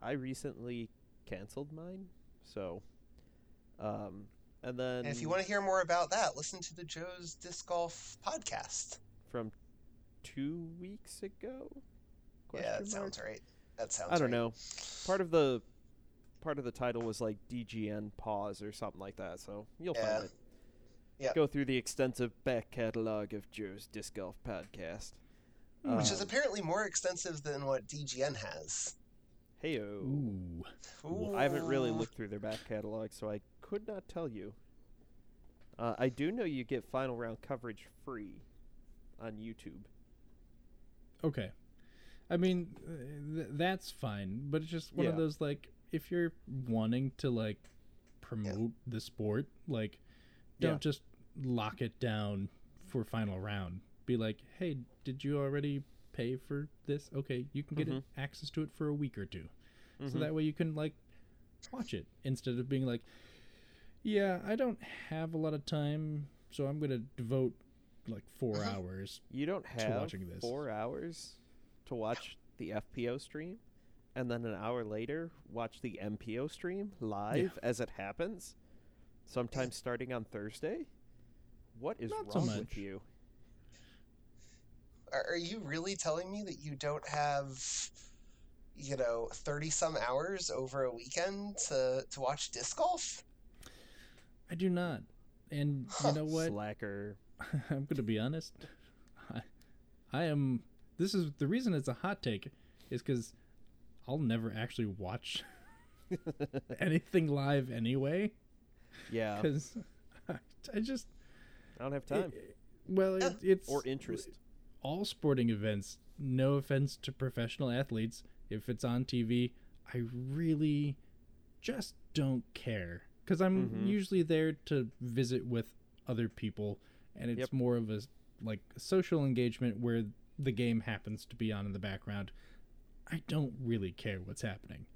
I recently canceled mine, so um, and then And if you want to hear more about that, listen to the Joe's Disc Golf podcast. from two weeks ago. Yeah, Question that mark? sounds right. That sounds I don't right. know. Part of the part of the title was like DGN pause or something like that, so you'll Yeah. find it. Yeah. Go through the extensive back catalog of Joe's Disc Golf podcast. Which is Um, apparently more extensive than what DGN has. Heyo. Ooh, Ooh. I haven't really looked through their back catalog, so I could not tell you. Uh, I do know you get final round coverage free on YouTube. okay. I mean, th- that's fine, but it's just one of those like, if you're wanting to like promote the sport, like, don't Yeah. just lock it down for final round. Be like, hey, did you already pay for this? Okay, you can get it, access to it for a week or 2 so Mhm. that way you can like watch it instead of being like, yeah, I don't have a lot of time, so I'm gonna devote like 4 Mhm. hours. You don't have watching this. four hours to watch the FPO stream, and then an hour later watch the MPO stream live as it happens. Sometimes starting on Thursday. What is Not wrong much. with you? Are, are you really telling me that you don't have, you know, 30 some hours over a weekend to, to watch disc golf? I do not. And Huh. you <laughs> know what? Slacker. <laughs> I'm going to be honest. I, I am. This is the reason it's a hot take, is because I'll never actually watch <laughs> anything live anyway. Yeah, Because I, <laughs> I just. I don't have time it- well, it, it's or interest. all sporting events. No offense to professional athletes, if it's on TV, I really just don't care because I'm Mhm. usually there to visit with other people, and it's Yep. more of a like social engagement where the game happens to be on in the background. I don't really care what's happening.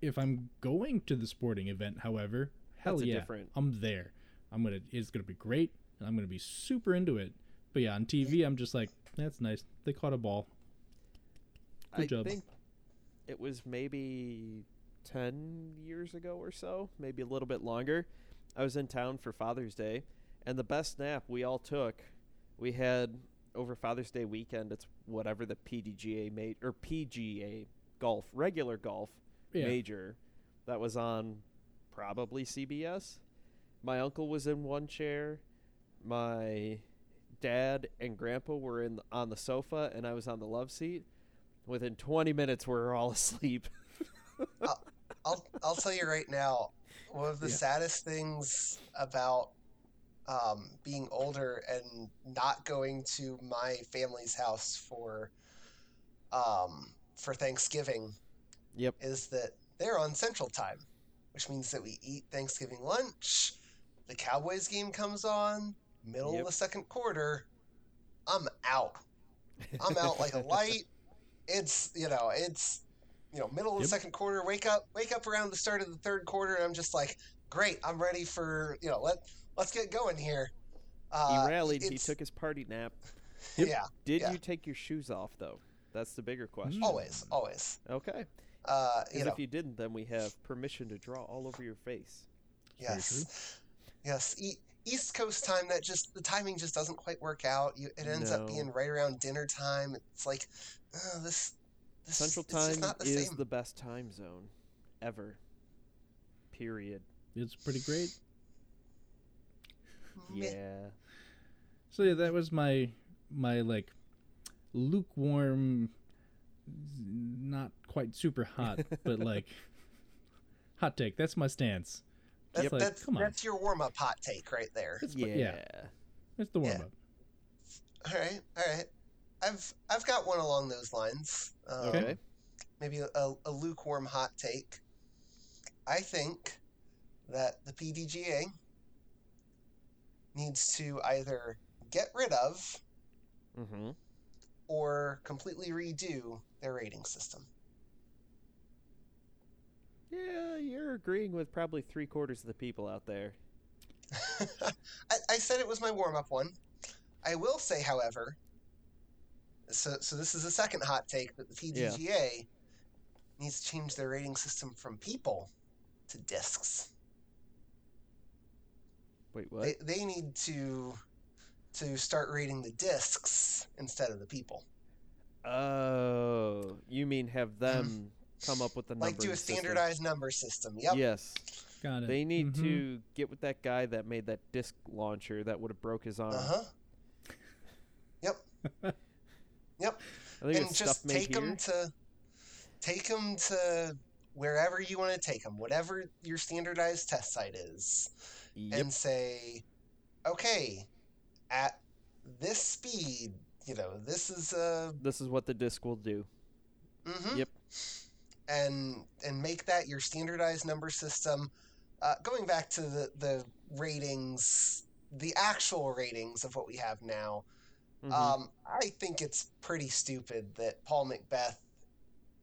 If I'm going to the sporting event, however, hell That's yeah, different- I'm there. I'm gonna. It's gonna be great, and I'm gonna be super into it. But yeah, on TV, I'm just like, that's nice. They caught a ball. Good I job. think it was maybe 10 years ago or so, maybe a little bit longer. I was in town for Father's Day, and the best nap we all took, we had over Father's Day weekend, it's whatever the PDGA made or PGA golf, regular golf Yeah. major that was on probably CBS. My uncle was in one chair. My dad and grandpa were in on the sofa and I was on the love seat. Within 20 minutes we were all <laughs> asleep. I'll I'll tell you right now, one of the Yeah. saddest things about um, being older and not going to my family's house for um, for Thanksgiving Yep. is that they're on Central Time, which means that we eat Thanksgiving lunch. The Cowboys game comes on, middle Yep. of the second quarter. I'm out. I'm out like a <laughs> light. It's you know, it's you know, middle of the second quarter. Wake up, wake up around the start of the third quarter, and I'm just like, great. I'm ready for you know, let let's get going here. Uh, he rallied, he took his party nap. Yep. <laughs> Yeah, Did Yeah. you take your shoes off though? That's the bigger question. always, always. Okay. Uh, you know, if you didn't, then we have permission to draw all over your face. Yes, yes. E- East Coast time, that just the timing just doesn't quite work out. You, it ends up being right around dinner time. It's like uh, this. This Central time not the is same. the best time zone ever. Period. It's pretty great. Meh. Yeah. So yeah, that was my my like lukewarm, not quite super hot, <laughs> but like hot take. That's my stance. That's, Yep. Like, that's, come on. that's your warm up hot take right there. It's Yeah. my- yeah. It's the Yeah. warm up. All right, all right. I've I've got one along those lines. Um, Okay. Maybe a, a lukewarm hot take. I think that the PDGA needs to either get rid of Mm-hmm. or completely redo their rating system. Yeah, you're agreeing with probably three quarters of the people out there. <laughs> I, I said it was my warm up one. I will say, however, so so this is a second hot take that the PDGA needs to change their rating system from people to discs. Wait, what? They, they need to to start rating the discs instead of the people. Oh, you mean have them come up with the numbering Like do a system. standardized number system. Yep. Yes, Got it. they need Mhm. to get with that guy that made that disc launcher that would have broke his arm. Uh huh. Yep. <laughs> Yep. And just stuff made take here. them to take them to wherever you want to take them, whatever your standardized test site is, Yep. and say, okay, at this speed, you know, this is a This is what the disc will do. mhm. Yep. and and make that your standardized number system. Uh, going back to the the ratings, the actual ratings of what we have now. Mhm. Um, I think it's pretty stupid that Paul McBeth,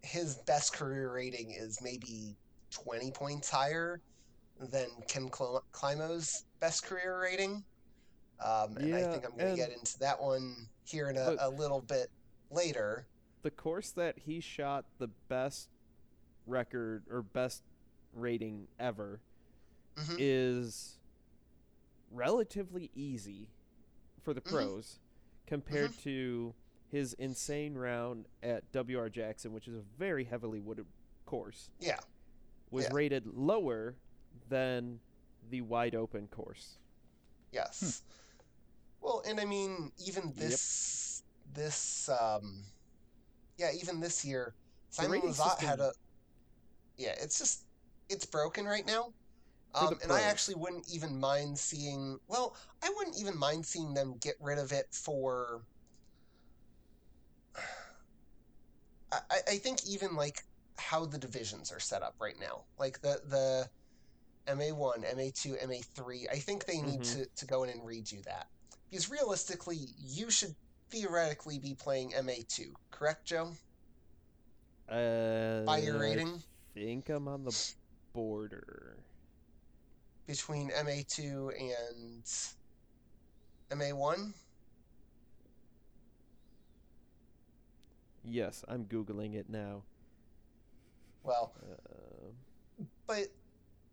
his best career rating is maybe 20 points higher than Ken Cl- Climo's best career rating. Um, and I think I'm going to get into that one here in a, a little bit later. the course that he shot the best record or best rating ever Mhm. is relatively easy for the Mhm. pros compared Mm-hmm. to his insane round at WR Jackson, which is a very heavily wooded course, Yeah. was Yeah. rated lower than the wide open course. Yes. Well, and I mean, even this, this, um, yeah, even this year, Simon rating Lizotte had a, yeah, it's just, it's broken right now. Um, and I actually wouldn't even mind seeing, well, I wouldn't even mind seeing them get rid of it for, <sighs> I, I- I think even like how the divisions are set up right now, like the, the, MA1, MA2, MA3. I think they need Mhm. to, to go in and redo that. Because realistically, you should theoretically be playing MA2, correct, Joe? Uh, By your rating? I think I'm on the border. Between MA2 and MA1? Yes, I'm googling it now. Well, Uh, but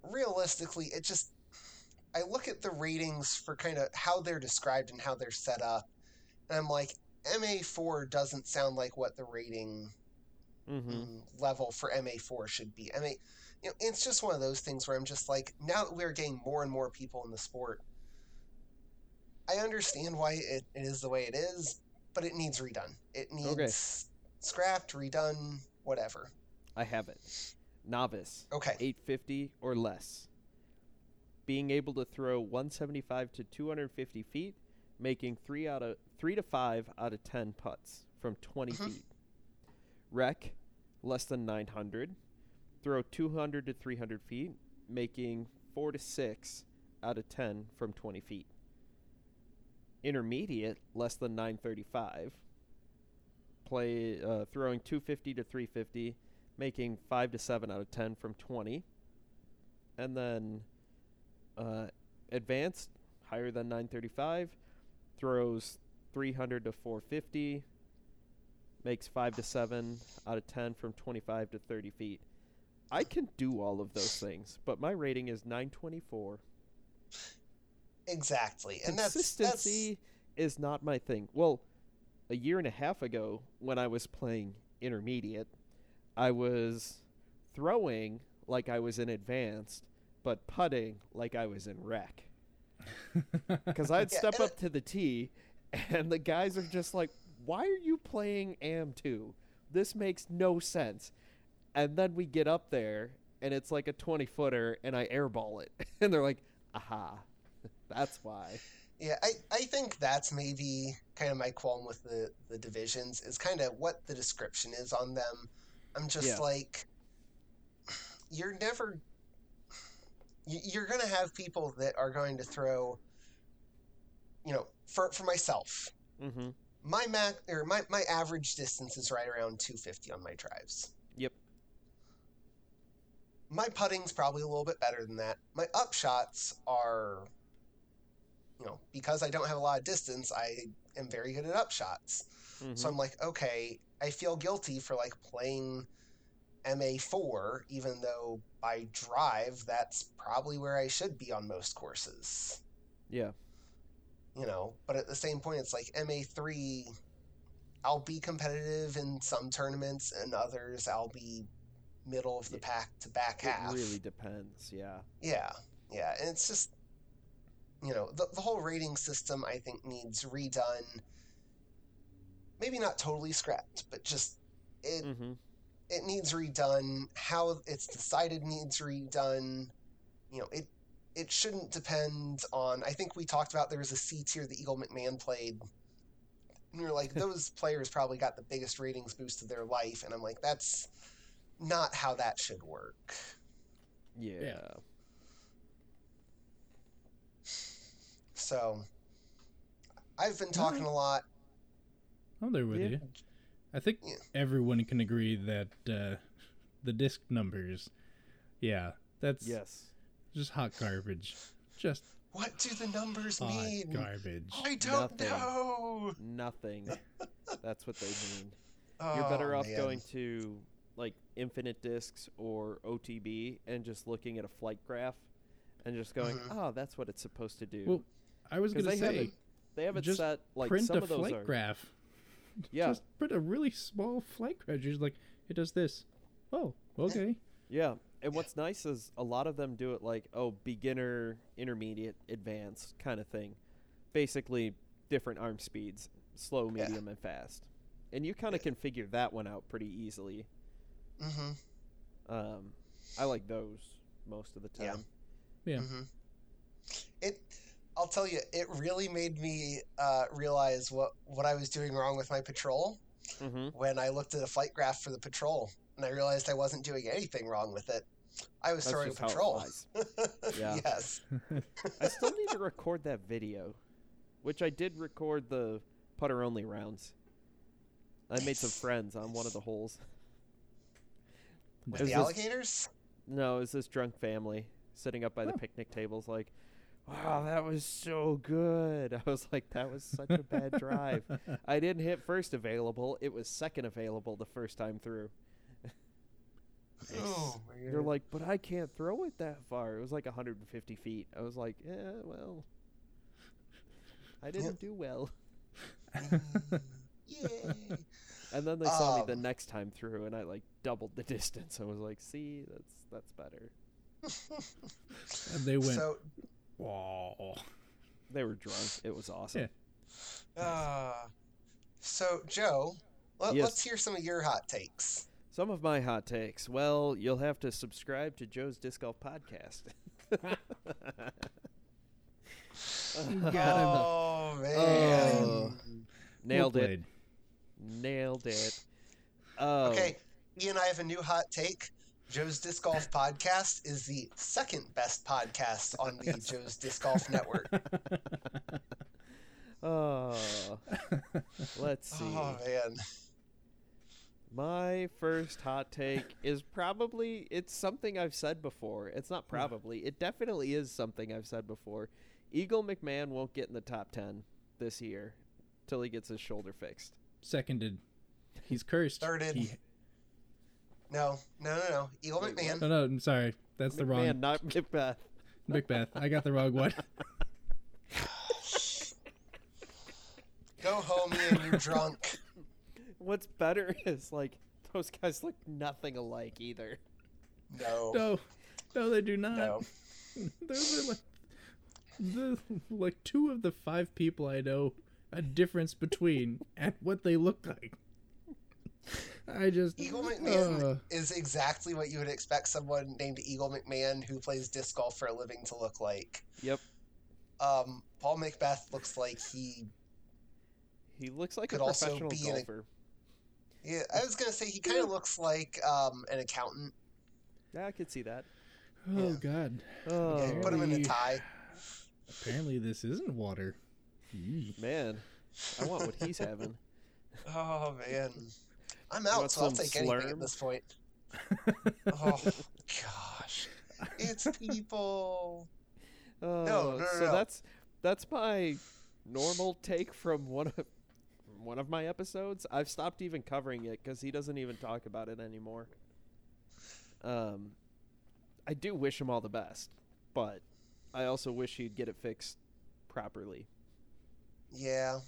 realistically, it just. I look at the ratings for kind of how they're described and how they're set up, and I'm like, MA4 doesn't sound like what the rating mhm. mm, level for MA4 should be. I mean, you know, it's just one of those things where I'm just like, now that we're getting more and more people in the sport, I understand why it, it is the way it is, but it needs redone. It needs scrapped, redone, whatever. I have it. Novice, Okay. 850 or less. Being able to throw 175 to 250 feet, making three out of three to five out of 10 putts from 20 Mhm. feet. Rec, less than 900. Throw 200 to 300 feet, making four to six out of 10 from 20 feet. Intermediate, less than 935. Play uh, throwing 250 to 350, making five to seven out of 10 from 20. And then uh, advanced, higher than 935, throws 300 to 450, makes five to seven out of 10 from 25 to 30 feet. I can do all of those things, but my rating is 924. Exactly. And that's, that's Consistency is not my thing. Well, a year and a half ago, when I was playing intermediate, I was throwing like I was in advanced, but putting like I was in rec. <laughs> Because I'd Yeah, step and up to the tee, and the guys are just like, "Why are you playing AM two? This makes no sense." And then we get up there, and it's like a twenty footer, and I airball it, <laughs> and they're like, "Aha, that's why." Yeah, I, I think that's maybe kind of my qualm with the, the divisions is kind of what the description is on them. I'm just Yeah. like, you're never. you're going to have people that are going to throw, you know, for for myself, Mm-hmm. my max or my my average distance is right around 250 on my drives. Yep. My putting's probably a little bit better than that. My upshots are, you know, because I don't have a lot of distance, I am very good at upshots. Mm-hmm. So I'm like, okay, I feel guilty for like playing MA4, even though by drive, that's probably where I should be on most courses. yeah. You know, but at the same point, it's like MA3, I'll be competitive in some tournaments, and others I'll be middle of the Yeah. pack to back It half. It really depends. Yeah. Yeah, yeah, and it's just, you know, the, the whole rating system I think needs redone. Maybe not totally scrapped, but just it Mm-hmm. it needs redone. How it's decided needs redone. You know, it it shouldn't depend on. I think we talked about there was a C tier that Eagle McMahon played. And we were like, <laughs> those players probably got the biggest ratings boost of their life, and I'm like, that's not how that should work. Yeah. So, I've been talking a lot. I'm there with Yeah. you. I think Yeah. everyone can agree that uh, the disc numbers, yeah, that's Yes. just hot garbage. Just What do the numbers hot mean? garbage. I don't Nothing. know. Nothing. That's what they mean. Oh, You're better off man. going to like infinite discs or OTB and just looking at a flight graph and just going, Mhm. "Oh, that's what it's supposed to do." Well, I was 'Cause gonna they have say, it- they have it just set like print some a of those flight are. graph. Yeah, Just put a really small flight graph. Just like it does this. Oh, okay. yeah. And what's nice is a lot of them do it like, oh, beginner, intermediate, advanced kind of thing. Basically, different arm speeds, slow, Yeah. medium, and fast. And you kind of can figure that one out pretty easily. Mhm. Um, I like those most of the Yeah. time. Yeah. hmm It, I'll tell you, it really made me uh, realize what what I was doing wrong with my patrol Mm-hmm. when I looked at a flight graph for the patrol, and I realized I wasn't doing anything wrong with it. I was That's throwing patrol. <laughs> Yeah. yes. I <laughs> still need to record that video, which I did record the putter only rounds. I made some friends on one of the holes. With the this- alligators? No, it was this drunk family sitting up by the picnic tables, like, "Wow, that was so good." <laughs> I was like, "That was such a bad drive." <laughs> I didn't hit first available; it was second available the first time through. <laughs> Oh, my They're like, "But I can't throw it that far." It was like 150 feet. I was like, "Yeah, well, I didn't do well." Mm, Yay. And then they saw me the Um, next time through, and I like doubled the distance. I was like, "See, that's that's better." and they went. So, Whoa. They were drunk. It was awesome. Yeah. uh, so Joe, let, Yes. let's hear some of your hot takes. Some of my hot takes. Well, you'll have to subscribe to Joe's Disc Golf podcast. <laughs> Oh man. Oh. Nailed well it. Nailed it. Oh, Okay, Ian, I have a new hot take. Joe's Disc Golf Podcast is the second best podcast on the Joe's Disc Golf Network. <laughs> Oh, let's <laughs> oh, see. Oh man. My first hot take is probably it's something I've said before. It's not hmm. probably. It definitely is something I've said before. Eagle McMahon won't get in the top 10 this year till he gets his shoulder fixed. Seconded. He's cursed. Thirded. He- No, no, no, no. Eagle Wait, McMahon. no, no, I'm sorry. That's the McMahon, wrong. not McBeth. McBeth. I got the wrong one. Go home, Ian. You're drunk. What's better is like those guys look nothing alike either. No. No, no, they do not. No. <laughs> Those are like the like two of the five people I know a difference between and what they look like. I just Eagle McMahon uh, is exactly what you would expect someone named Eagle McMahon who plays disc golf for a living to look like. Yep. Um, Paul McBeth looks like he. He looks like Could a also professional be in a- golfer. Yeah, I was gonna say he kind of looks like um, an accountant. Yeah, I could see that. Oh Yeah. God. Oh Yeah, put him in a tie. Apparently, this isn't water. Man, I want what he's having. <laughs> Oh man, I'm out, so I'll take anything at this point. <laughs> Oh gosh, it's people. <laughs> Oh, no, no, so no. that's that's my normal take from one of from one of my episodes. I've stopped even covering it because he doesn't even talk about it anymore. Um, I do wish him all the best, but I also wish he'd get it fixed properly. Yeah,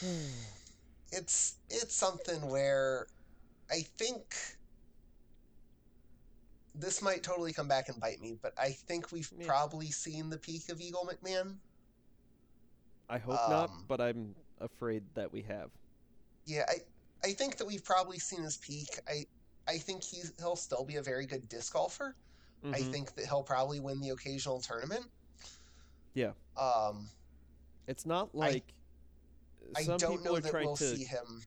<sighs> <sighs> <sighs> it's it's something where I think this might totally come back and bite me, but I think we've Yeah. probably seen the peak of Eagle McMahon. I hope not, Um, but I'm afraid that we have. Yeah, I I think that we've probably seen his peak. I I think he's he'll still be a very good disc golfer. I Mhm. think that he'll probably win the occasional tournament. Yeah. Um, It's not like I some don't people know are that trying we'll to see him.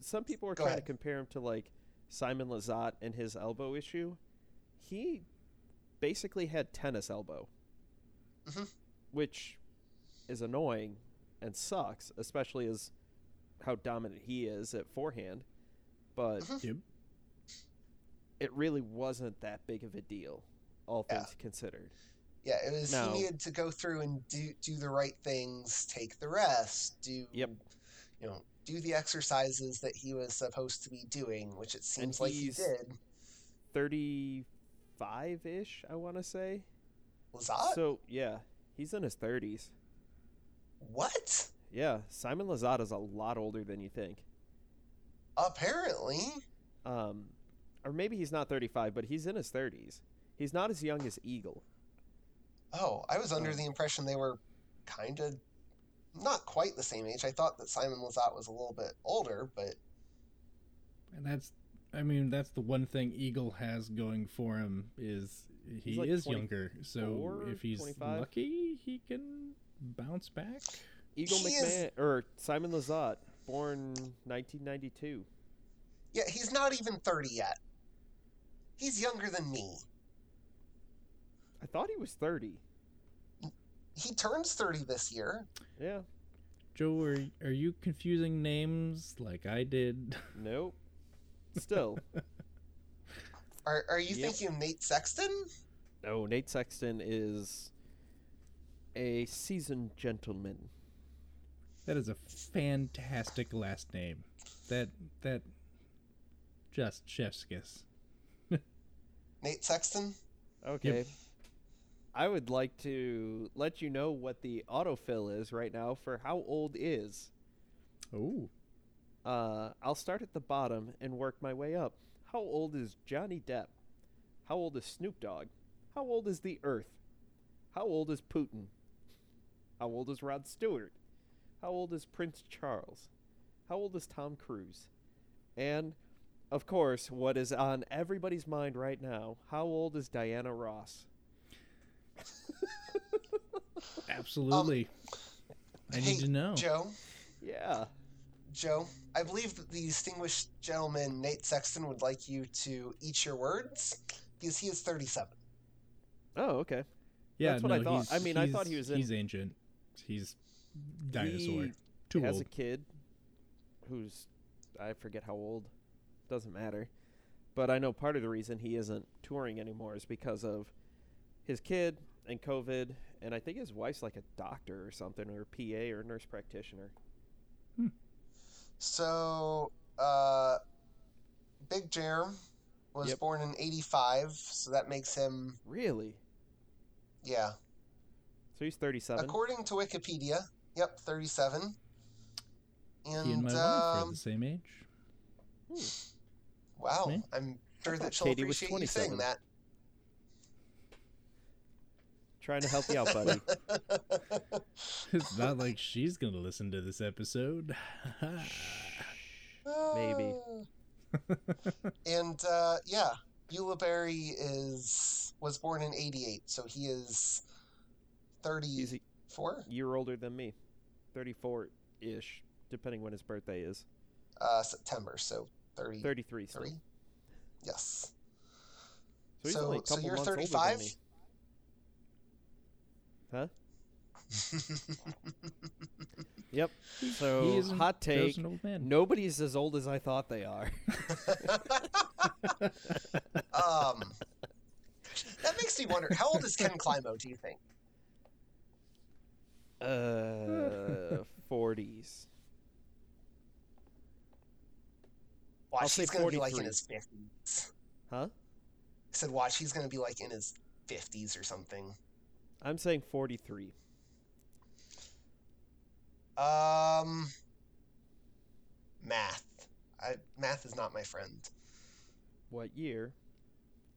some people are Go trying ahead. to compare him to like Simon Lizotte and his elbow issue. He basically had tennis elbow, Mhm. which is annoying and sucks, especially as how dominant he is at forehand. But Mhm. It really wasn't that big of a deal, all Yeah. things considered. Yeah, it was No. he needed to go through and do do the right things, take the rest, do Yep. you know, do the exercises that he was supposed to be doing, which it seems like he did. Thirty-five ish, I want to say. Lizotte? So yeah, he's in his thirties. what? Yeah, Simon Lizotte is a lot older than you think. Apparently. Um, or maybe he's not 35, but he's in his 30s. He's not as young as Eagle. Oh, I was under the impression they were kind of not quite the same age. I thought that Simon Lizotte was a little bit older, but And that's, I mean, that's the one thing Eagle has going for him is he He's like is younger. So if he's 25? lucky, he can bounce back. Eagle He is- McMahon or Simon Lizotte, born 1992. yeah, he's not even 30 yet. He's younger than me. I thought he was 30. He turns 30 this year. Yeah. Joe, are are you confusing names like I did? Nope. Still. <laughs> Are, are you Yep. thinking of Nate Sexton? no, Nate Sexton is a seasoned gentleman. That is a fantastic last name. That that just chef's kiss. <laughs> Nate Sexton? Okay. I would like to let you know what the autofill is right now for how old is. Oh, Uh, I'll start at the bottom and work my way up. How old is Johnny Depp? How old is Snoop Dogg? How old is the Earth? How old is Putin? How old is Rod Stewart? How old is Prince Charles? How old is Tom Cruise? And, of course, what is on everybody's mind right now? How old is Diana Ross? <laughs> absolutely. Um, I hey, need to know. Joe? Yeah. Joe, I believe that the distinguished gentleman Nate Sexton would like you to eat your words because he is 37. Oh, okay. yeah, that's what no, I thought. I mean, I thought he was in- He's ancient. He's dinosaur. He Too has old. a kid who's I forget how old. Doesn't matter. But I know part of the reason he isn't touring anymore is because of his kid and COVID, and I think his wife's like a doctor or something, or a PA or nurse practitioner. Hmm. So, uh, Big Jerm was Yep. born in 85, so that makes him, Really? yeah. So he's 37. According to Wikipedia, yep, 37. And, he and my wife are um, the same age. wow, I'm sure that <laughs> she'll Katie was appreciate you saying that. Trying to help you out, buddy. <laughs> It's not like she's gonna listen to this episode. <sighs> Maybe. <laughs> And uh, yeah, Ulibarri is was born in '88, so he is He's 34. a year older than me. 34 ish, depending when his birthday is. Uh, September, so 30, 33 still. 33. Yes. So he's So- only a so you're months 35? Me. Huh? <laughs> Yep. So he hot just take. an old man. Nobody's as old as I thought they are. <laughs> <laughs> um, that makes me wonder. How old is Ken Climo? Do you think? Uh, forties. Watch, I'll say he's going to be like in 43. his fifties. Huh? I said, watch, he's going to be like in his fifties or something. I'm saying forty-three. Um, math. I, math is not my friend. What year?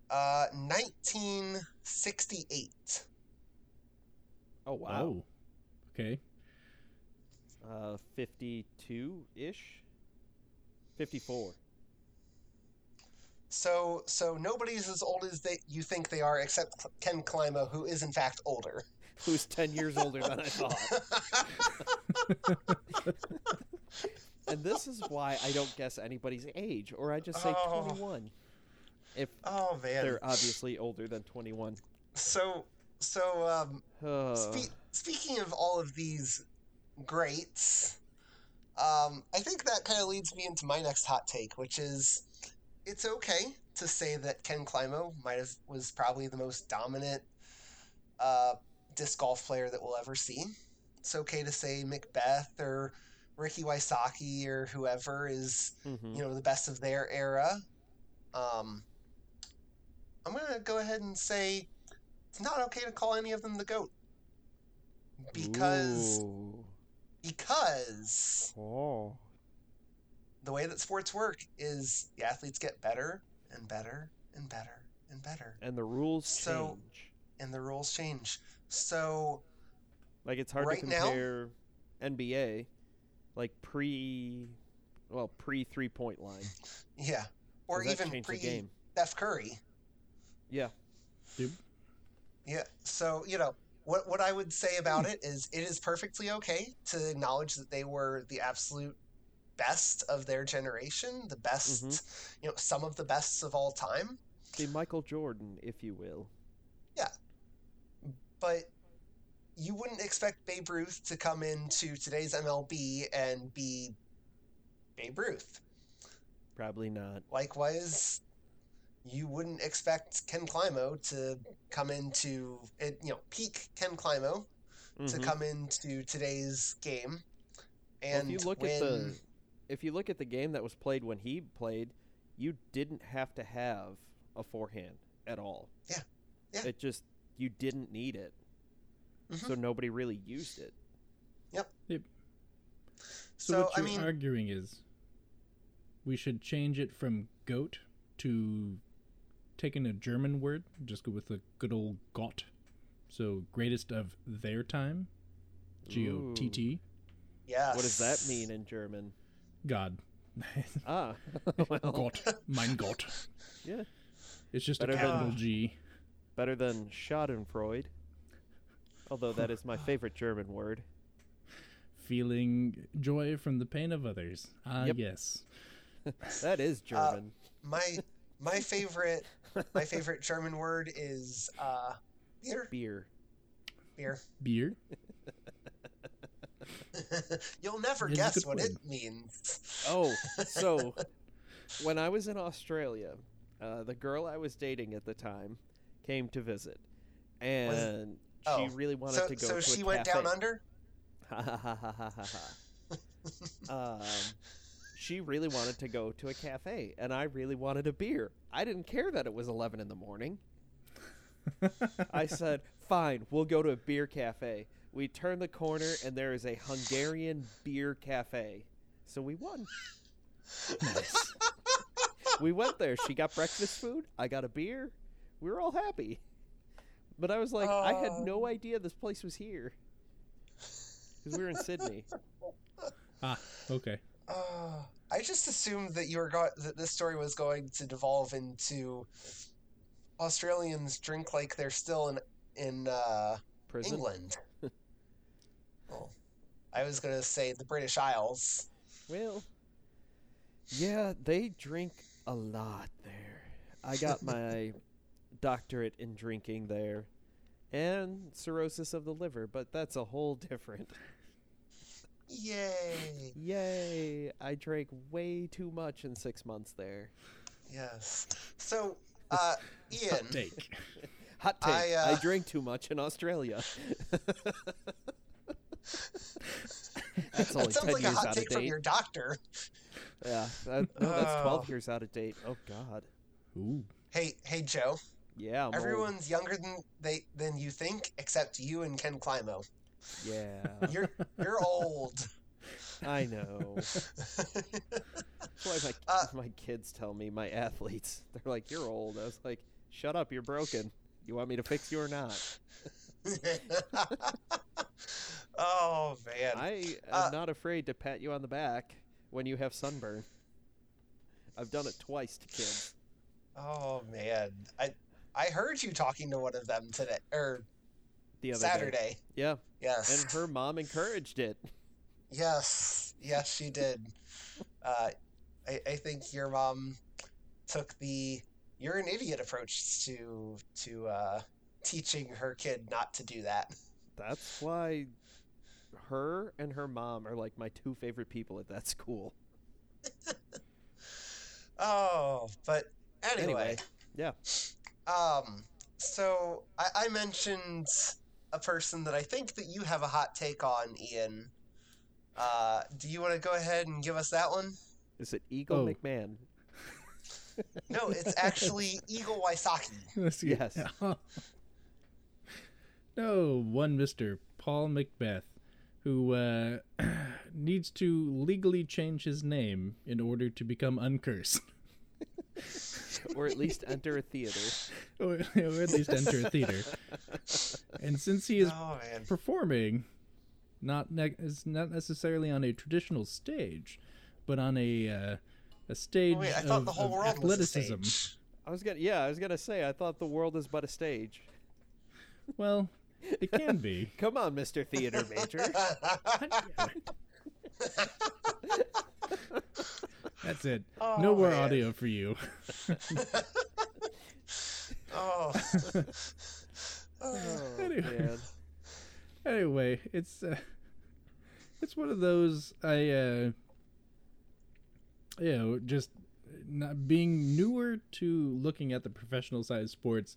Uh, 1968. Oh wow. Oh. Okay. Uh, fifty-two ish. Fifty-four. So, so nobody's as old as they you think they are, except Ken Climo, who is in fact older. <laughs> Who's ten years older than I thought. <laughs> And this is why I don't guess anybody's age, or I just say Oh. twenty-one. If oh man. they're obviously older than twenty-one. So, so um, Spe- speaking of all of these greats, um, I think that kind of leads me into my next hot take, which is it's okay to say that Ken Climo might have was probably the most dominant uh, disc golf player that we'll ever see. It's okay to say McBeth or Ricky Wysocki or whoever is mhm. you know the best of their era. Um, I'm gonna go ahead and say it's not okay to call any of them the goat because Ooh. because Oh. The way that sports work is the athletes get better and better and better and better, And the rules So- change. and the rules change. So Like it's hard right to now- compare NBA, like pre, well pre three point line, <laughs> yeah, Or even pre the game. Steph Curry. Yeah. Yeah. So, you know, what what I would say about it is it is perfectly okay to acknowledge that they were the absolute best of their generation, the best, Mm-hmm. you know, some of the bests of all time. The Michael Jordan, if you will. Yeah. But you wouldn't expect Babe Ruth to come into today's MLB and be Babe Ruth. Probably not. Likewise, you wouldn't expect Ken Climo to come into it, you know, peak Ken Climo to Mhm. come into today's game. Well, And if you look when, at the, if you look at the game that was played when he played, you didn't have to have a forehand at all. Yeah. Yeah. It just you didn't need it, Mhm. so nobody really used it. So, so, what I you're mean, arguing is we should change it from goat to taking a German word, just go with the good old Gott. So greatest of their time, G O T T, yes. What does that mean in German? God. Ah, <laughs> well, Gott, mein Gott. yeah, It's just Better a than- capital G. better than Schadenfreude. Although that is my <laughs> favorite German word. Feeling joy from the pain of others. Ah, Yep. yes. <laughs> That is German. My my favorite my favorite German word is uh, beer. Beer. Beer. Beer. <laughs> You'll never It is a guess good what word. it means. Oh, so <laughs> when I was in Australia, uh, the girl I was dating at the time came to visit, and oh, she really wanted so to go so to she a went cafe. down under. Ha ha ha ha ha ha ha. um, she really wanted to go to a cafe, and I really wanted a beer. I didn't care that it was eleven in the morning. <laughs> I said, "Fine, we'll go to a beer cafe." We turn the corner, and there is a Hungarian beer cafe. So we won. Nice. we went there. She got breakfast food. I got a beer. We were all happy. But I was like, I had no idea this place was here. Because we were in Sydney. ah, okay. Uh, I just assumed that you were go- that this story was going to devolve into Australians drink like they're still in in uh, Prison. England. <laughs> well, I was gonna say the British Isles. Well, yeah, they drink a lot there. I got <laughs> my doctorate in drinking there, and cirrhosis of the liver, but that's a whole different. Yay! <laughs> Yay! I drank way too much in six months there. Yes. So, uh, <laughs> Ian, Take. Hot take. I, I, uh, drank too much in Australia. <laughs> That's only that sounds ten like a hot take from your doctor. Yeah, that, no, that's Oh. twelve years out of date. Oh God. Ooh. Hey, hey, Joe. Yeah, I'm old. Everyone's younger than they than you think, except you and Ken Climo. Yeah, You're you're old. <laughs> I know. That's why my <laughs> Uh, my kids tell me, my athletes, they're like, "You're old." I was like, "Shut up, you're broken. You want me to fix you or not?" <laughs> oh man. I am Uh, not afraid to pat you on the back when you have sunburn. I've done it twice to kids. Oh man. I I heard you talking to one of them today or The other day. Saturday. Yeah, Yes. and her mom encouraged it. Yes. Yes, she did. <laughs> Uh, I I think your mom took the you're an idiot approach to to uh, teaching her kid not to do that. That's why her and her mom are like my two favorite people at that school. <laughs> Oh, but anyway. Anyway, yeah. Um, so I, I mentioned a person that I think that you have a hot take on, Ian. Uh, do you want to go ahead and give us that one? Is it Eagle Oh. McMahon? No, it's actually <laughs> Eagle Wysocki. Let's see. Yes. <laughs> no, one Mister Paul McBeth, who uh, <clears throat> needs to legally change his name in order to become uncursed, <laughs> or at least enter a theater. or, <laughs> or at least enter a theater. And since he is Oh performing, not ne- is not necessarily on a traditional stage, but on a uh, a stage Oh, wait, I thought of, the whole of world athleticism. was a stage. I was gonna, yeah, I was gonna say, I thought the world is but a stage. Well, it can be. <laughs> Come on, Mister Theater Major. That's it. Oh, no more man. audio for you. Oh. <laughs> <laughs> Oh, Anyway. man. anyway, it's uh, it's one of those I uh, you know just not being newer to looking at the professional side of sports.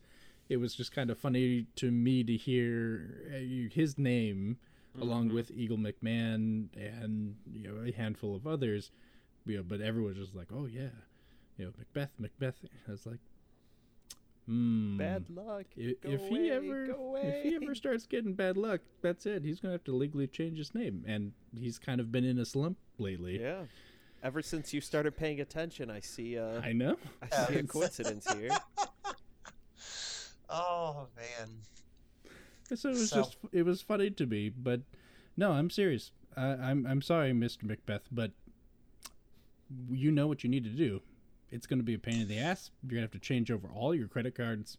It was just kind of funny to me to hear uh, his name along with Eagle McMahon and you know a handful of others. You know, but everyone was just like, "Oh yeah, you know McBeth, McBeth." I was like, "Hmm." Bad luck. If, Go if away, he ever go if he ever starts getting bad luck, that's it. He's gonna have to legally change his name, and he's kind of been in a slump lately. Yeah. Ever since you started paying attention, I see. Uh, I know. I see a <laughs> coincidence here. Oh man. So it was So- just it was funny to me, but no, I'm serious. I, I'm I'm sorry, Mr. McBeth, but you know what you need to do. It's going to be a pain in the ass. You're going to have to change over all your credit cards,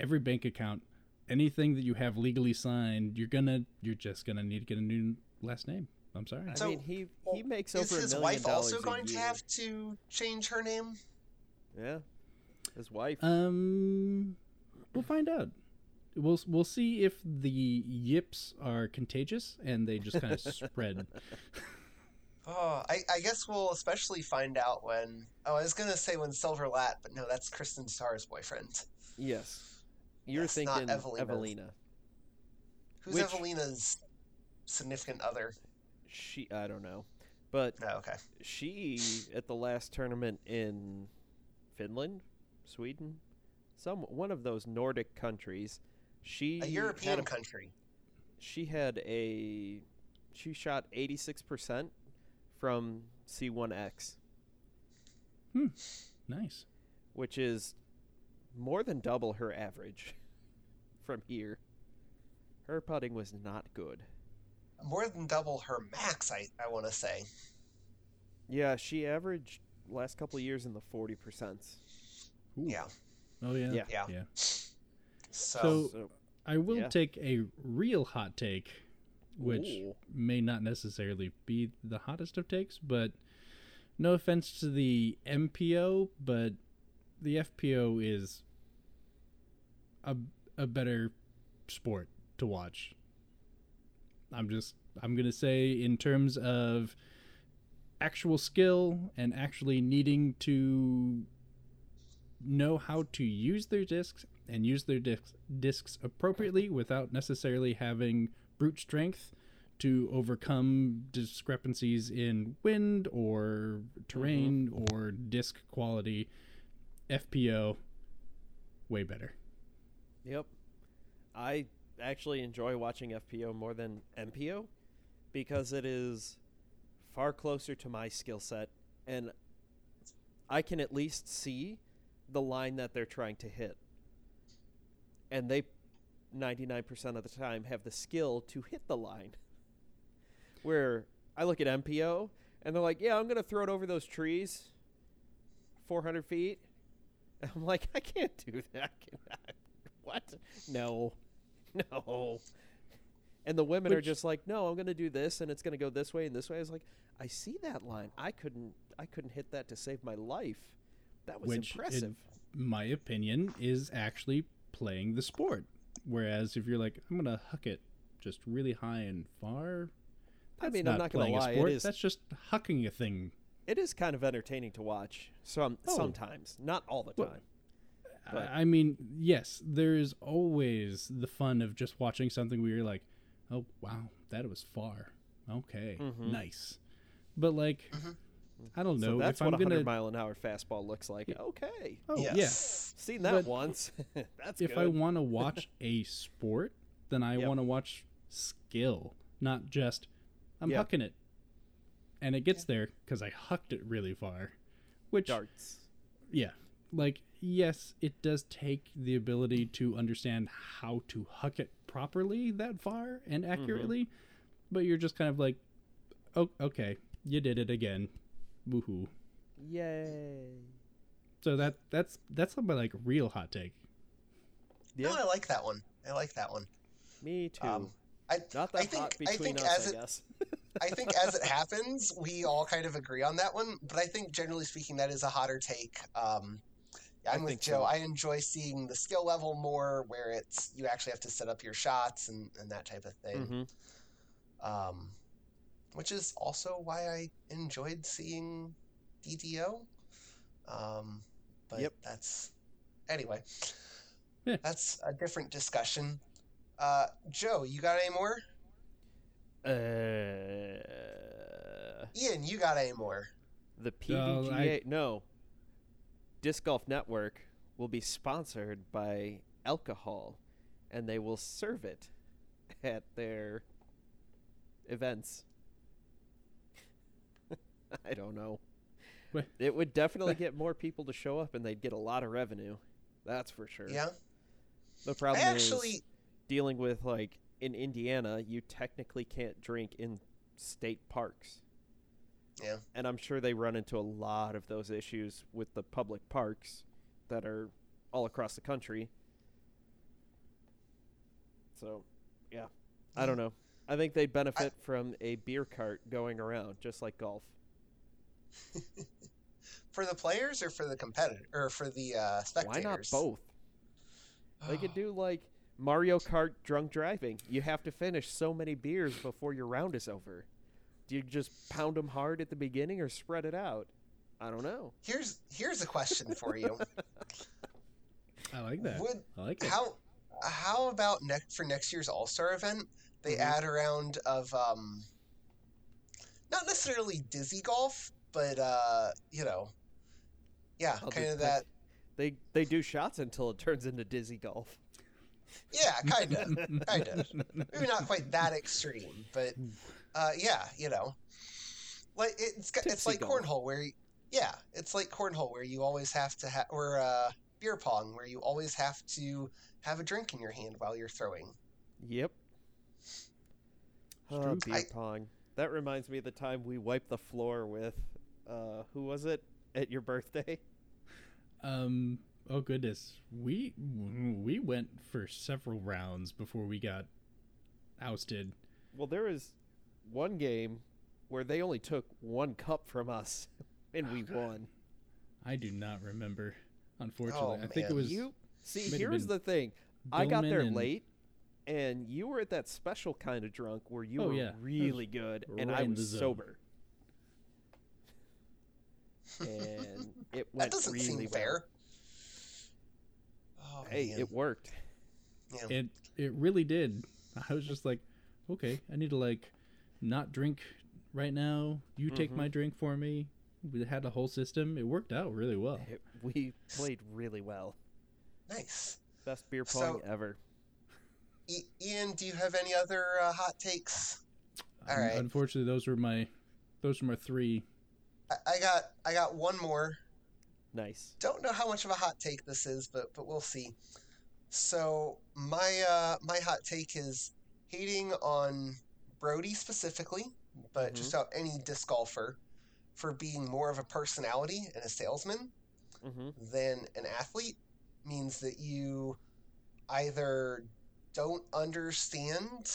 every bank account, anything that you have legally signed. You're gonna you're just gonna need to get a new last name. I'm sorry. I So, mean, he well, he makes over a his million wife dollars also a going to have to change her name? Yeah, his wife. Um, we'll find out. We'll we'll see if the yips are contagious and they just kind of <laughs> spread. Oh, I, I guess we'll especially find out when. Oh, I was gonna say when Silver Lätt, but no, that's Kristin Tattar's boyfriend. yes, you're Yes, not thinking Evelina. Evelina. Who's Which- Evelina's significant other? She, I don't know, but No, okay. she at the last tournament in Finland, Sweden, some one of those Nordic countries. She A European had a, country. she had a she shot 86% from C1X, Hmm. nice. which is more than double her average <laughs> from here. Her putting was not good. More than double her max, I, I want to say. Yeah, she averaged last couple of years in the 40%. Ooh. Yeah. Oh yeah. Yeah. Yeah. Yeah. So, So- So, I will Yeah. take a real hot take, which Ooh. may not necessarily be the hottest of takes, but no offense to the MPO, but the FPO is a a better sport to watch. I'm just I'm gonna say in terms of actual skill and actually needing to know how to use their discs and use their discs, discs appropriately without necessarily having brute strength to overcome discrepancies in wind or terrain mm-hmm. or disc quality. FPO, way better. Yep. I actually enjoy watching FPO more than MPO because it is far closer to my skill set and I can at least see the line that they're trying to hit. And they 99% of the time have the skill to hit the line. <laughs> Where I look at MPO and they're like, "Yeah, I'm going to throw it over those trees 400 feet." And <laughs> I'm like, "I can't do that." Can I? <laughs> what? No. No. And the women are just like, "No, I'm going to do this and it's going to go this way and this way." I was like, "I see that line. I couldn't I couldn't hit that to save my life." That was Which, impressive. in my opinion, is actually playing the sport. Whereas if you're like, I'm gonna huck it just really high and far, I that's mean, I'm not gonna playing lie, a sport. is- That's just hucking a thing. it is kind of entertaining to watch. Some Oh. sometimes, not all the time. But- I I mean, yes, there is always the fun of just watching something where you're like, oh wow, that was far. Okay, Mhm. nice. But like, I don't know so that's if what I'm a hundred gonna. mile an hour fastball looks like. Okay, oh yes. yeah, seen that But once. <laughs> that's if good. I want to watch a sport, then I Yep. want to watch skill, not just I'm Yeah. hucking it, and it gets there because I hucked it really far. Which, darts. yeah, like yes, it does take the ability to understand how to huck it properly that far and Mm-hmm. accurately, but you're just kind of like, oh, okay, you did it again, woohoo. Yay! So that that's that's my like real hot take. Yeah, No, I like that one. I like that one. me too. Um, I, not I that think hot I between think us, as I it. <laughs> I think as it happens, we all kind of agree on that one. But I think generally speaking, that is a hotter take. Um, yeah, I I'm with Joe. so. I enjoy seeing the skill level more, where it's you actually have to set up your shots and, and that type of thing. hmm Um, which is also why I enjoyed seeing DDO. Um, but Yep. that's anyway. Yeah. That's a different discussion. Uh, Joe, you got any more? Uh, Ian, you got any more? the Well, PDGA I- no. Disc Golf Network will be sponsored by alcohol, and they will serve it at their events. <laughs> I don't know. Wait. It would definitely get more people to show up, and they'd get a lot of revenue. That's for sure. Yeah. The I problem is dealing with like in Indiana, you technically can't drink in state parks. Yeah. And I'm sure they run into a lot of those issues with the public parks that are all across the country. So, yeah. I mm. don't know. I think they'd benefit from a beer cart going around just like golf. <laughs> for the players or for the competitor or for the uh, Why not both? They could do like Mario Kart drunk driving. You have to finish so many beers before your round is over. Do you just pound them hard at the beginning or spread it out? I don't know. Here's here's a question for you. <laughs> I like that. Would I like it. how how about next for next year's All Star event? They Mhm. add a round of um, not necessarily dizzy golf, but uh, you know, yeah, I'll kind do of that. that. They they do shots until it turns into dizzy golf. Yeah, kind of, kind of. Maybe not quite that extreme, but uh, yeah, you know, like it's got- it's like golf. cornhole where, you, yeah, it's like cornhole where you always have to have, or uh, beer pong where you always have to have a drink in your hand while you're throwing. Yep. Oh, true. beer I- pong. That reminds me of the time we wiped the floor with, uh, who was it at your birthday? Um. Oh goodness, we we went for several rounds before we got ousted. Well, there was one game where they only took one cup from us, <laughs> and we <sighs> won. I do not remember. Unfortunately, Oh, I think it was You see, here's the thing: I got there and- late, and you were at that special kind of drunk where you Oh, were yeah. Really good, and right I was sober. And <laughs> it That went doesn't really seem well. fair. Oh, Hey, man. it worked. Yeah. It it really did. I was just like, okay, I need to like not drink right now. You take Mhm. my drink for me. We had a whole system. It worked out really well. It- we played really well. nice. Best beer So- pong ever. I- Ian, do you have any other uh, hot takes? All Un- right. Unfortunately, those were my those were my three. I, I got I got one more. Nice. Don't know how much of a hot take this is, but but we'll see. So my uh, my hot take is hating on Brody specifically, but just about any disc golfer for being more of a personality and a salesman hmm than an athlete means that you either don't understand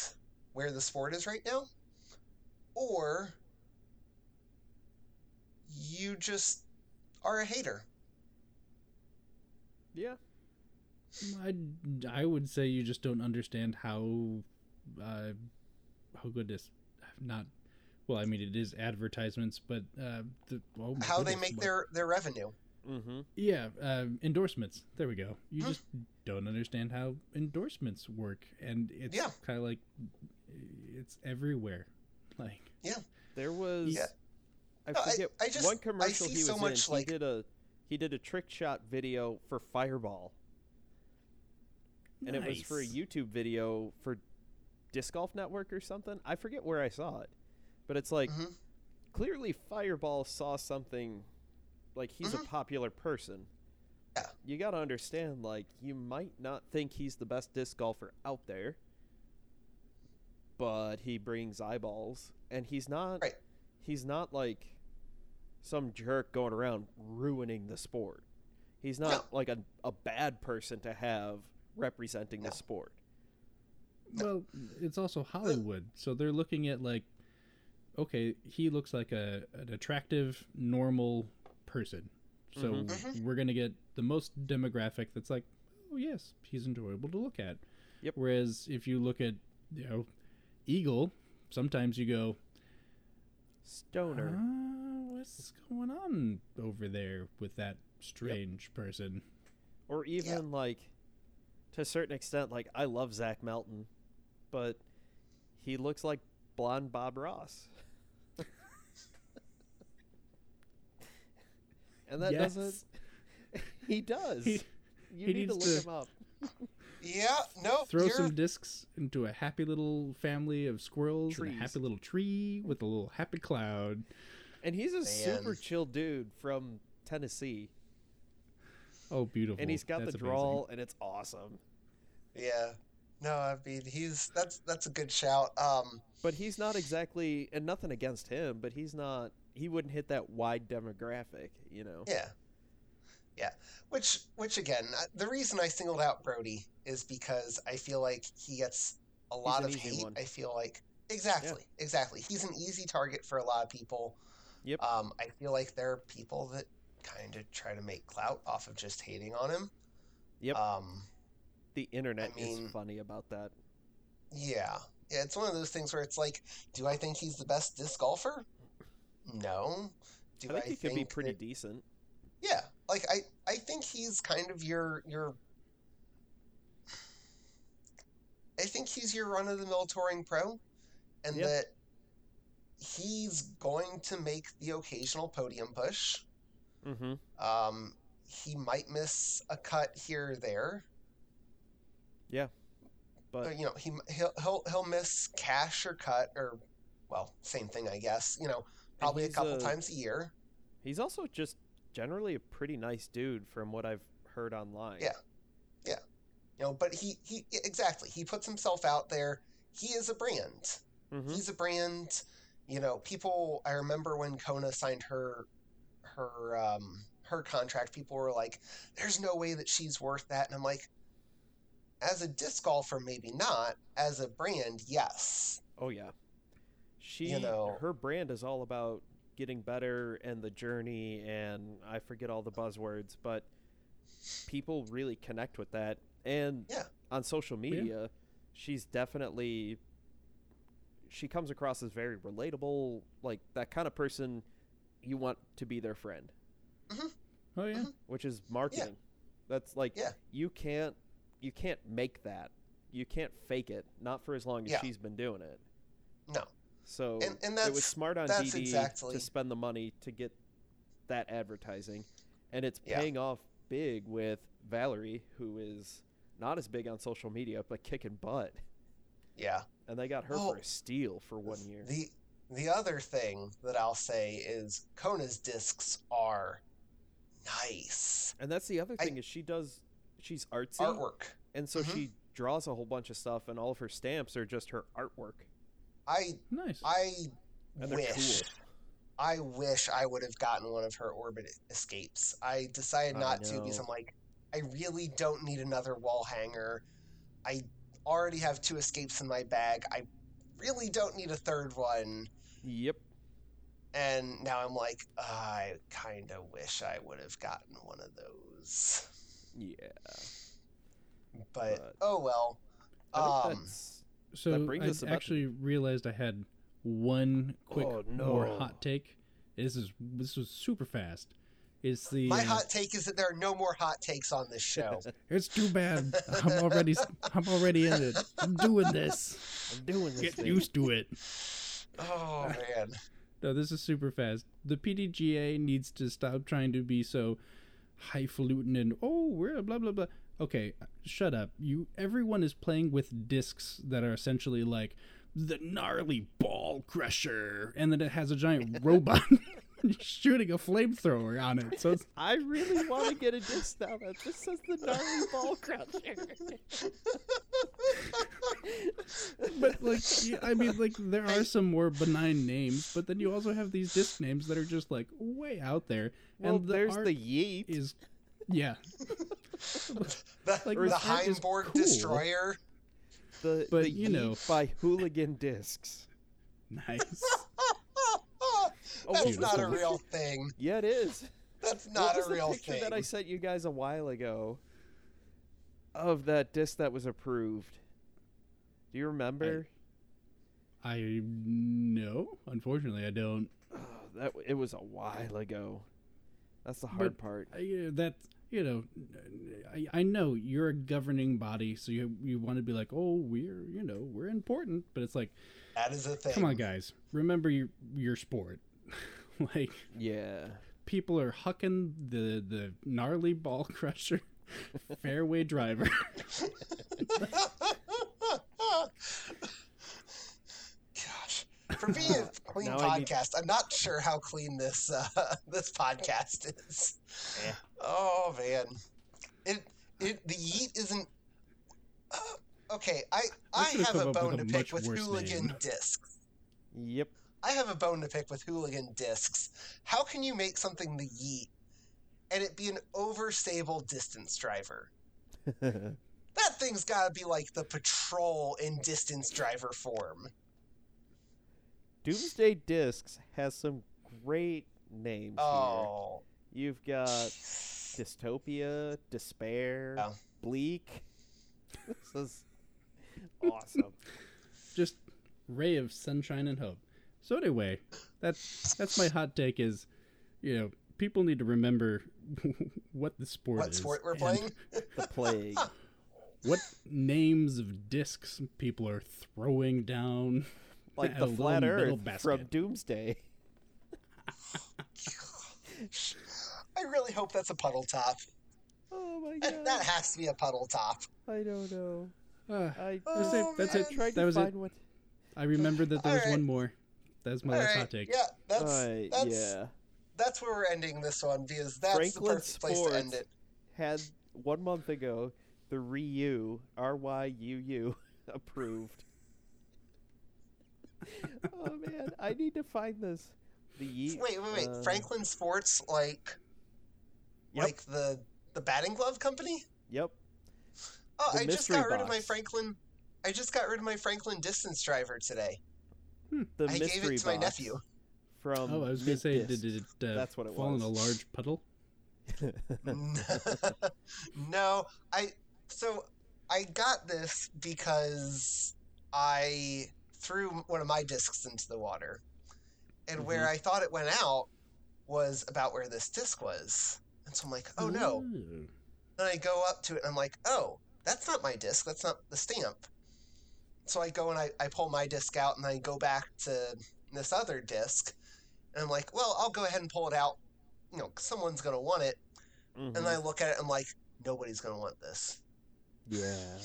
where the sport is right now or you just are a hater. Yeah. I I would say you just don't understand how uh, how good this not. Well, I mean, it is advertisements, but uh, the, oh my How they make what- their their revenue. hmm Yeah, um, endorsements. There we go. You Hmm. just don't understand how endorsements work, and it's Yeah. kind of like it's everywhere. Like, yeah, There was. Yeah. I No, I- forget I just- one I commercial see he was so in. much, he did a he did a trick shot video for Fireball, and it was for a. YouTube video for Disc Golf Network or something. I forget where I saw it, but it's like Mhm. clearly Fireball saw something like he's a Mhm. popular person. Yeah. You got to understand like you might not think he's the best disc golfer out there, but he brings eyeballs and he's not Right. he's not like some jerk going around ruining the sport. He's not like a, a bad person to have representing No. the sport. well, it's also Hollywood, so they're looking at like, okay, he looks like a an attractive, normal person, so Mhm. Mhm. we're gonna get the most demographic that's like, oh yes, he's enjoyable to look at. Yep. Whereas if you look at, you know, Eagle, sometimes you go, Stoner. Uh, what's going on over there with that strange person? or even like to a certain extent like i love zach melton but he looks like blonde bob ross <laughs> and that Yes. doesn't <laughs> he does He- you he need to needs look to- him up Yeah, no, Throw you're some discs into a happy little family of squirrels and a happy little tree with a little happy cloud. And he's a super chill dude from tennessee Oh, beautiful! and he's got That's the amazing. drawl and it's awesome yeah. No, I mean he's that's that's a good shout. Um, but he's not exactly and nothing against him but he's not he wouldn't hit that wide demographic you know Yeah. Yeah. Which which again, uh, the reason I singled out Brody is because I feel like he gets a lot of hate. one. I feel like exactly, exactly. He's an easy target for a lot of people. Yep. Um, I feel like there are people that kind of try to make clout off of just hating on him. Yep. Um, the internet mean- is funny about that yeah. Yeah, it's one of those things where it's like, do I think he's the best disc golfer? No. Do I think he could be pretty that- decent. Yeah, like I, I think he's kind of your your. I think he's your run of the mill touring pro, and Yeah. that he's going to make the occasional podium push. Mm-hmm. Um, he might miss a cut here or there. Yeah, but Uh, you know, he he'll he'll he'll miss cash or cut or, well, same thing I guess. You know, probably a couple a- times a year. he's also just generally a pretty nice dude from what I've heard online. Yeah, yeah. You know, but he he exactly he puts himself out there. He is a brand. Mm-hmm. He's a brand. You know, people. I remember when Kona signed her her um, her contract. People were like, "There's no way that she's worth that," and I'm like, as a disc golfer, maybe not. As a brand, yes. Oh yeah. She you know- her brand is all about getting better and the journey and I forget all the buzzwords, but people really connect with that. And Yeah. on social media, she's definitely she comes across as very relatable, like that kind of person you want to be their friend, Oh yeah. Mhm. which is marketing. That's like Yeah. you can't you can't make that. You can't fake it, not for as long as Yeah. she's been doing it. No. So And- and it was smart on DD exactly- to spend the money to get that advertising, and it's Yeah. paying off big with Valerie, who is not as big on social media but kicking butt, Yeah. And they got her Well, for a steal for one year. The the other thing that I'll say is Kona's discs are nice and that's the other I- thing is she does she's artsy, artwork. and so Mhm. she draws a whole bunch of stuff, and all of her stamps are just her artwork, I Nice. I and wish cool. I wish I would have gotten one of her orbit escapes. I decided I not to because know. I'm like, I really don't need another wall hanger. I already have two escapes in my bag. I really don't need a third one. Yep. And now I'm like, I kind of wish I would have gotten one of those. Yeah. But, But- oh well. I Um, that's So brings I us about- actually realized I had one quick Oh, more hot take. This is this was super fast. It's the my uh, hot take is that there are no more hot takes on this show. <laughs> It's too bad. I'm already I'm already in it. I'm doing this. I'm doing this. Get thing. used to it. <laughs> oh man. No, this is super fast. The PDGA needs to stop trying to be so highfalutin and oh, we're blah blah blah. Okay, shut up. You everyone is playing with discs that are essentially like the gnarly ball crusher, and then it has a giant <laughs> robot <laughs> shooting a flamethrower on it. So it's I really want to get a disc now that just says the gnarly ball crusher. <laughs> but like I mean like there are some more benign names, but then you also have these disc names that are just like way out there. well, and the there's the yeet. is yeah. <laughs> The, Like, the this art cool. Destroyer. the but, the you yeet know. by Hooligan Discs. Nice. Oh, That's wait, not a real thing. Yeah, it is. That's What not was a the real picture thing. that I sent you guys a while ago of that disc that was approved. Do you remember? I no, unfortunately, I don't. Oh, <sighs> that it was a while ago. That's the hard part. I, uh, that you know, I, I know you're a governing body, so you you want to be like, oh, we're you know we're important, but it's like, That is a thing. come on, guys, remember your your sport. <laughs> like Yeah. people are hucking the the gnarly ball <laughs> crusher fairway driver. <laughs> Gosh, for being a clean Now I need- podcast, I'm not sure how clean this uh, this podcast is. Eh. Oh man, it it the yeet isn't. Uh, okay, I I could've a bone to pick with hooligan name. discs. Yep. I have a bone to pick with hooligan discs. How can you make something the yeet and it be an overstable distance driver? <laughs> That thing's got to be like the patrol in distance driver form. Doomsday Discs has some great names Oh, here. You've got <sighs> Dystopia, Despair, Yeah. Bleak. <laughs> This is awesome. Just ray of sunshine and hope. So anyway, that's that's my hot take is, you know, people need to remember <laughs> what the sport what is. What sport we're playing? The Plague. <laughs> What names of discs people are throwing down. Like the a little Flat metal Earth basket. from Doomsday. <laughs> I really hope that's a puddle top. Oh my That, god. that has to be a puddle top. I don't know. Uh, I, That's it, that's I it. tried That was it. find what. I remembered that there was Alright. one more. That's my All last right, hot take. yeah, that's Uh, that's yeah. that's where we're ending this one because that's Franklin the perfect place to end it. Had one month ago the Ryu R Y U U <laughs> approved. <laughs> oh man, I need to find this. The Yeet. Wait, wait, wait. uh, Franklin Sports, like, Yep. like the the batting glove company. Yep. Oh, The I just mystery got rid of my. Franklin. I just got rid of my Franklin distance driver today. The I mystery gave it to my nephew. From Oh, I was gonna say, did, did it uh, That's what it fall in a large puddle? <laughs> no, I. So I I got this because I threw one of my discs into the water, and where I thought it went out was about where this disc was, and so I'm like, oh no. Ooh. Then I go up to it and I'm like, oh, that's not my disc. That's not the stamp. So I go and I, I pull my disc out and I go back to this other disc. And I'm like, well, I'll go ahead and pull it out. You know, someone's going to want it. Mhm. And I look at it and I'm like, nobody's going to want this. yeah.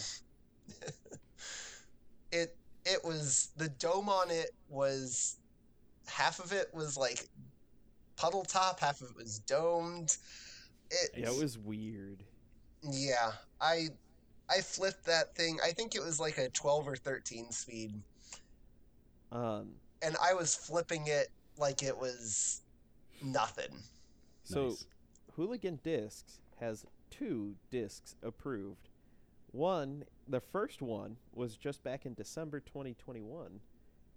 <laughs> It it was the dome on it was half of it was like puddle top, half of it was domed. It, Yeah, it was weird. Yeah, I I flipped that thing. I think it was like a 12 or 13 speed, Um, and I was flipping it like it was nothing. so Nice. Hooligan Discs has two discs approved. One, the first one was just back in December 2021,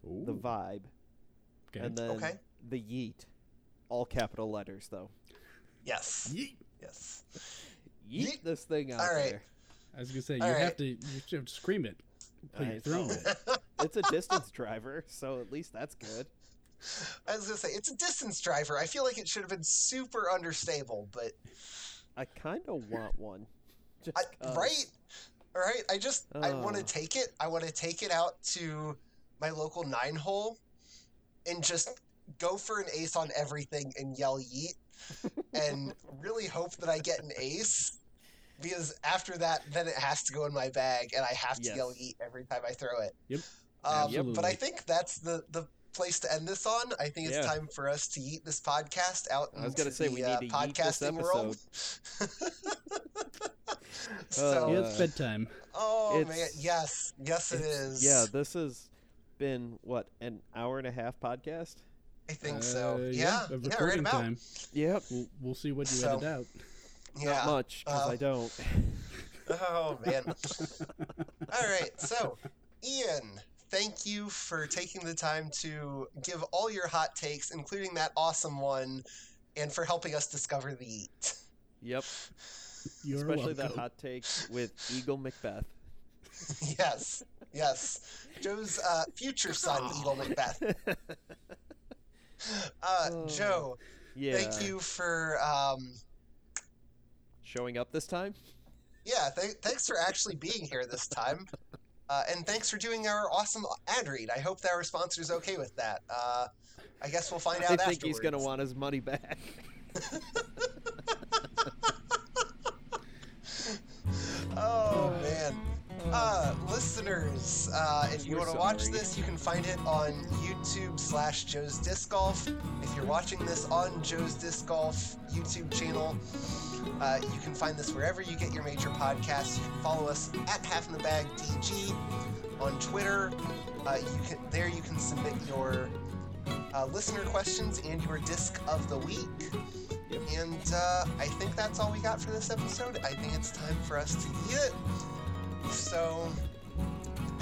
the Vibe, okay. and then Okay. the Yeet, all capital letters though. Yes. Yeet. Yes. Yeet, Yeet. this thing out All right. there. I was gonna say you All have right. to you have to scream it. Put I your throne it. <laughs> It's a distance driver, so at least that's good. I was gonna say it's a distance driver. I feel like it should have been super understable, but I kind of want one. Just I, 'cause. right, all right. I just I want to Oh. take it. I want to take it out to my local nine hole, and just go for an ace on everything and yell yeet, <laughs> and really hope that I get an ace. Because after that, then it has to go in my bag, and I have to yell "eat" every time I throw it. Yep. Um, But I think that's the the place to end this on. I think it's Yeah. time for us to eat this podcast out. I was gonna into say, the, we uh, need to podcasting world. <laughs> so, yeah, Uh, it's bedtime. oh man, yes, yes, It's- Yeah, this has been what an hour and a half podcast. I think so. Uh, Yeah, yeah, right recording about. time. Yep, We'll, we'll see what you So- edit out. Yeah. not much because uh, I don't. Oh man. <laughs> All right, so Ian, thank you for taking the time to give all your hot takes, including that awesome one, and for helping us discover the eat. Yep, You're especially that welcome. hot take with Eagle McBeth. <laughs> yes, yes. Joe's uh, future son, Eagle McBeth. <laughs> Uh, Oh, Joe, yeah, thank you for um, showing up this time. yeah, th- thanks for actually being here this time. Uh, and thanks for doing our awesome ad read. I hope that our sponsor's okay with that. Uh, I guess we'll find out I think he's gonna want his money back. <laughs> <laughs> Oh man. Uh, listeners, uh, if you We're want to watch sorry. this, you can find it on YouTube slash Joe's Disc Golf. If you're watching this on Joe's Disc Golf YouTube channel, uh, you can find this wherever you get your major podcasts. You can follow us at Half in the Bag DG on Twitter. Uh, you can there you can submit your uh, listener questions and your disc of the week. Yep. And uh, I think that's all we got for this episode. I think it's time for us to eat it. So,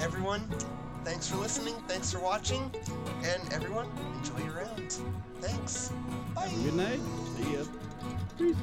everyone, thanks for listening. Thanks for watching. And everyone, enjoy your round. Thanks. Bye. Have a good night. See ya. Peace.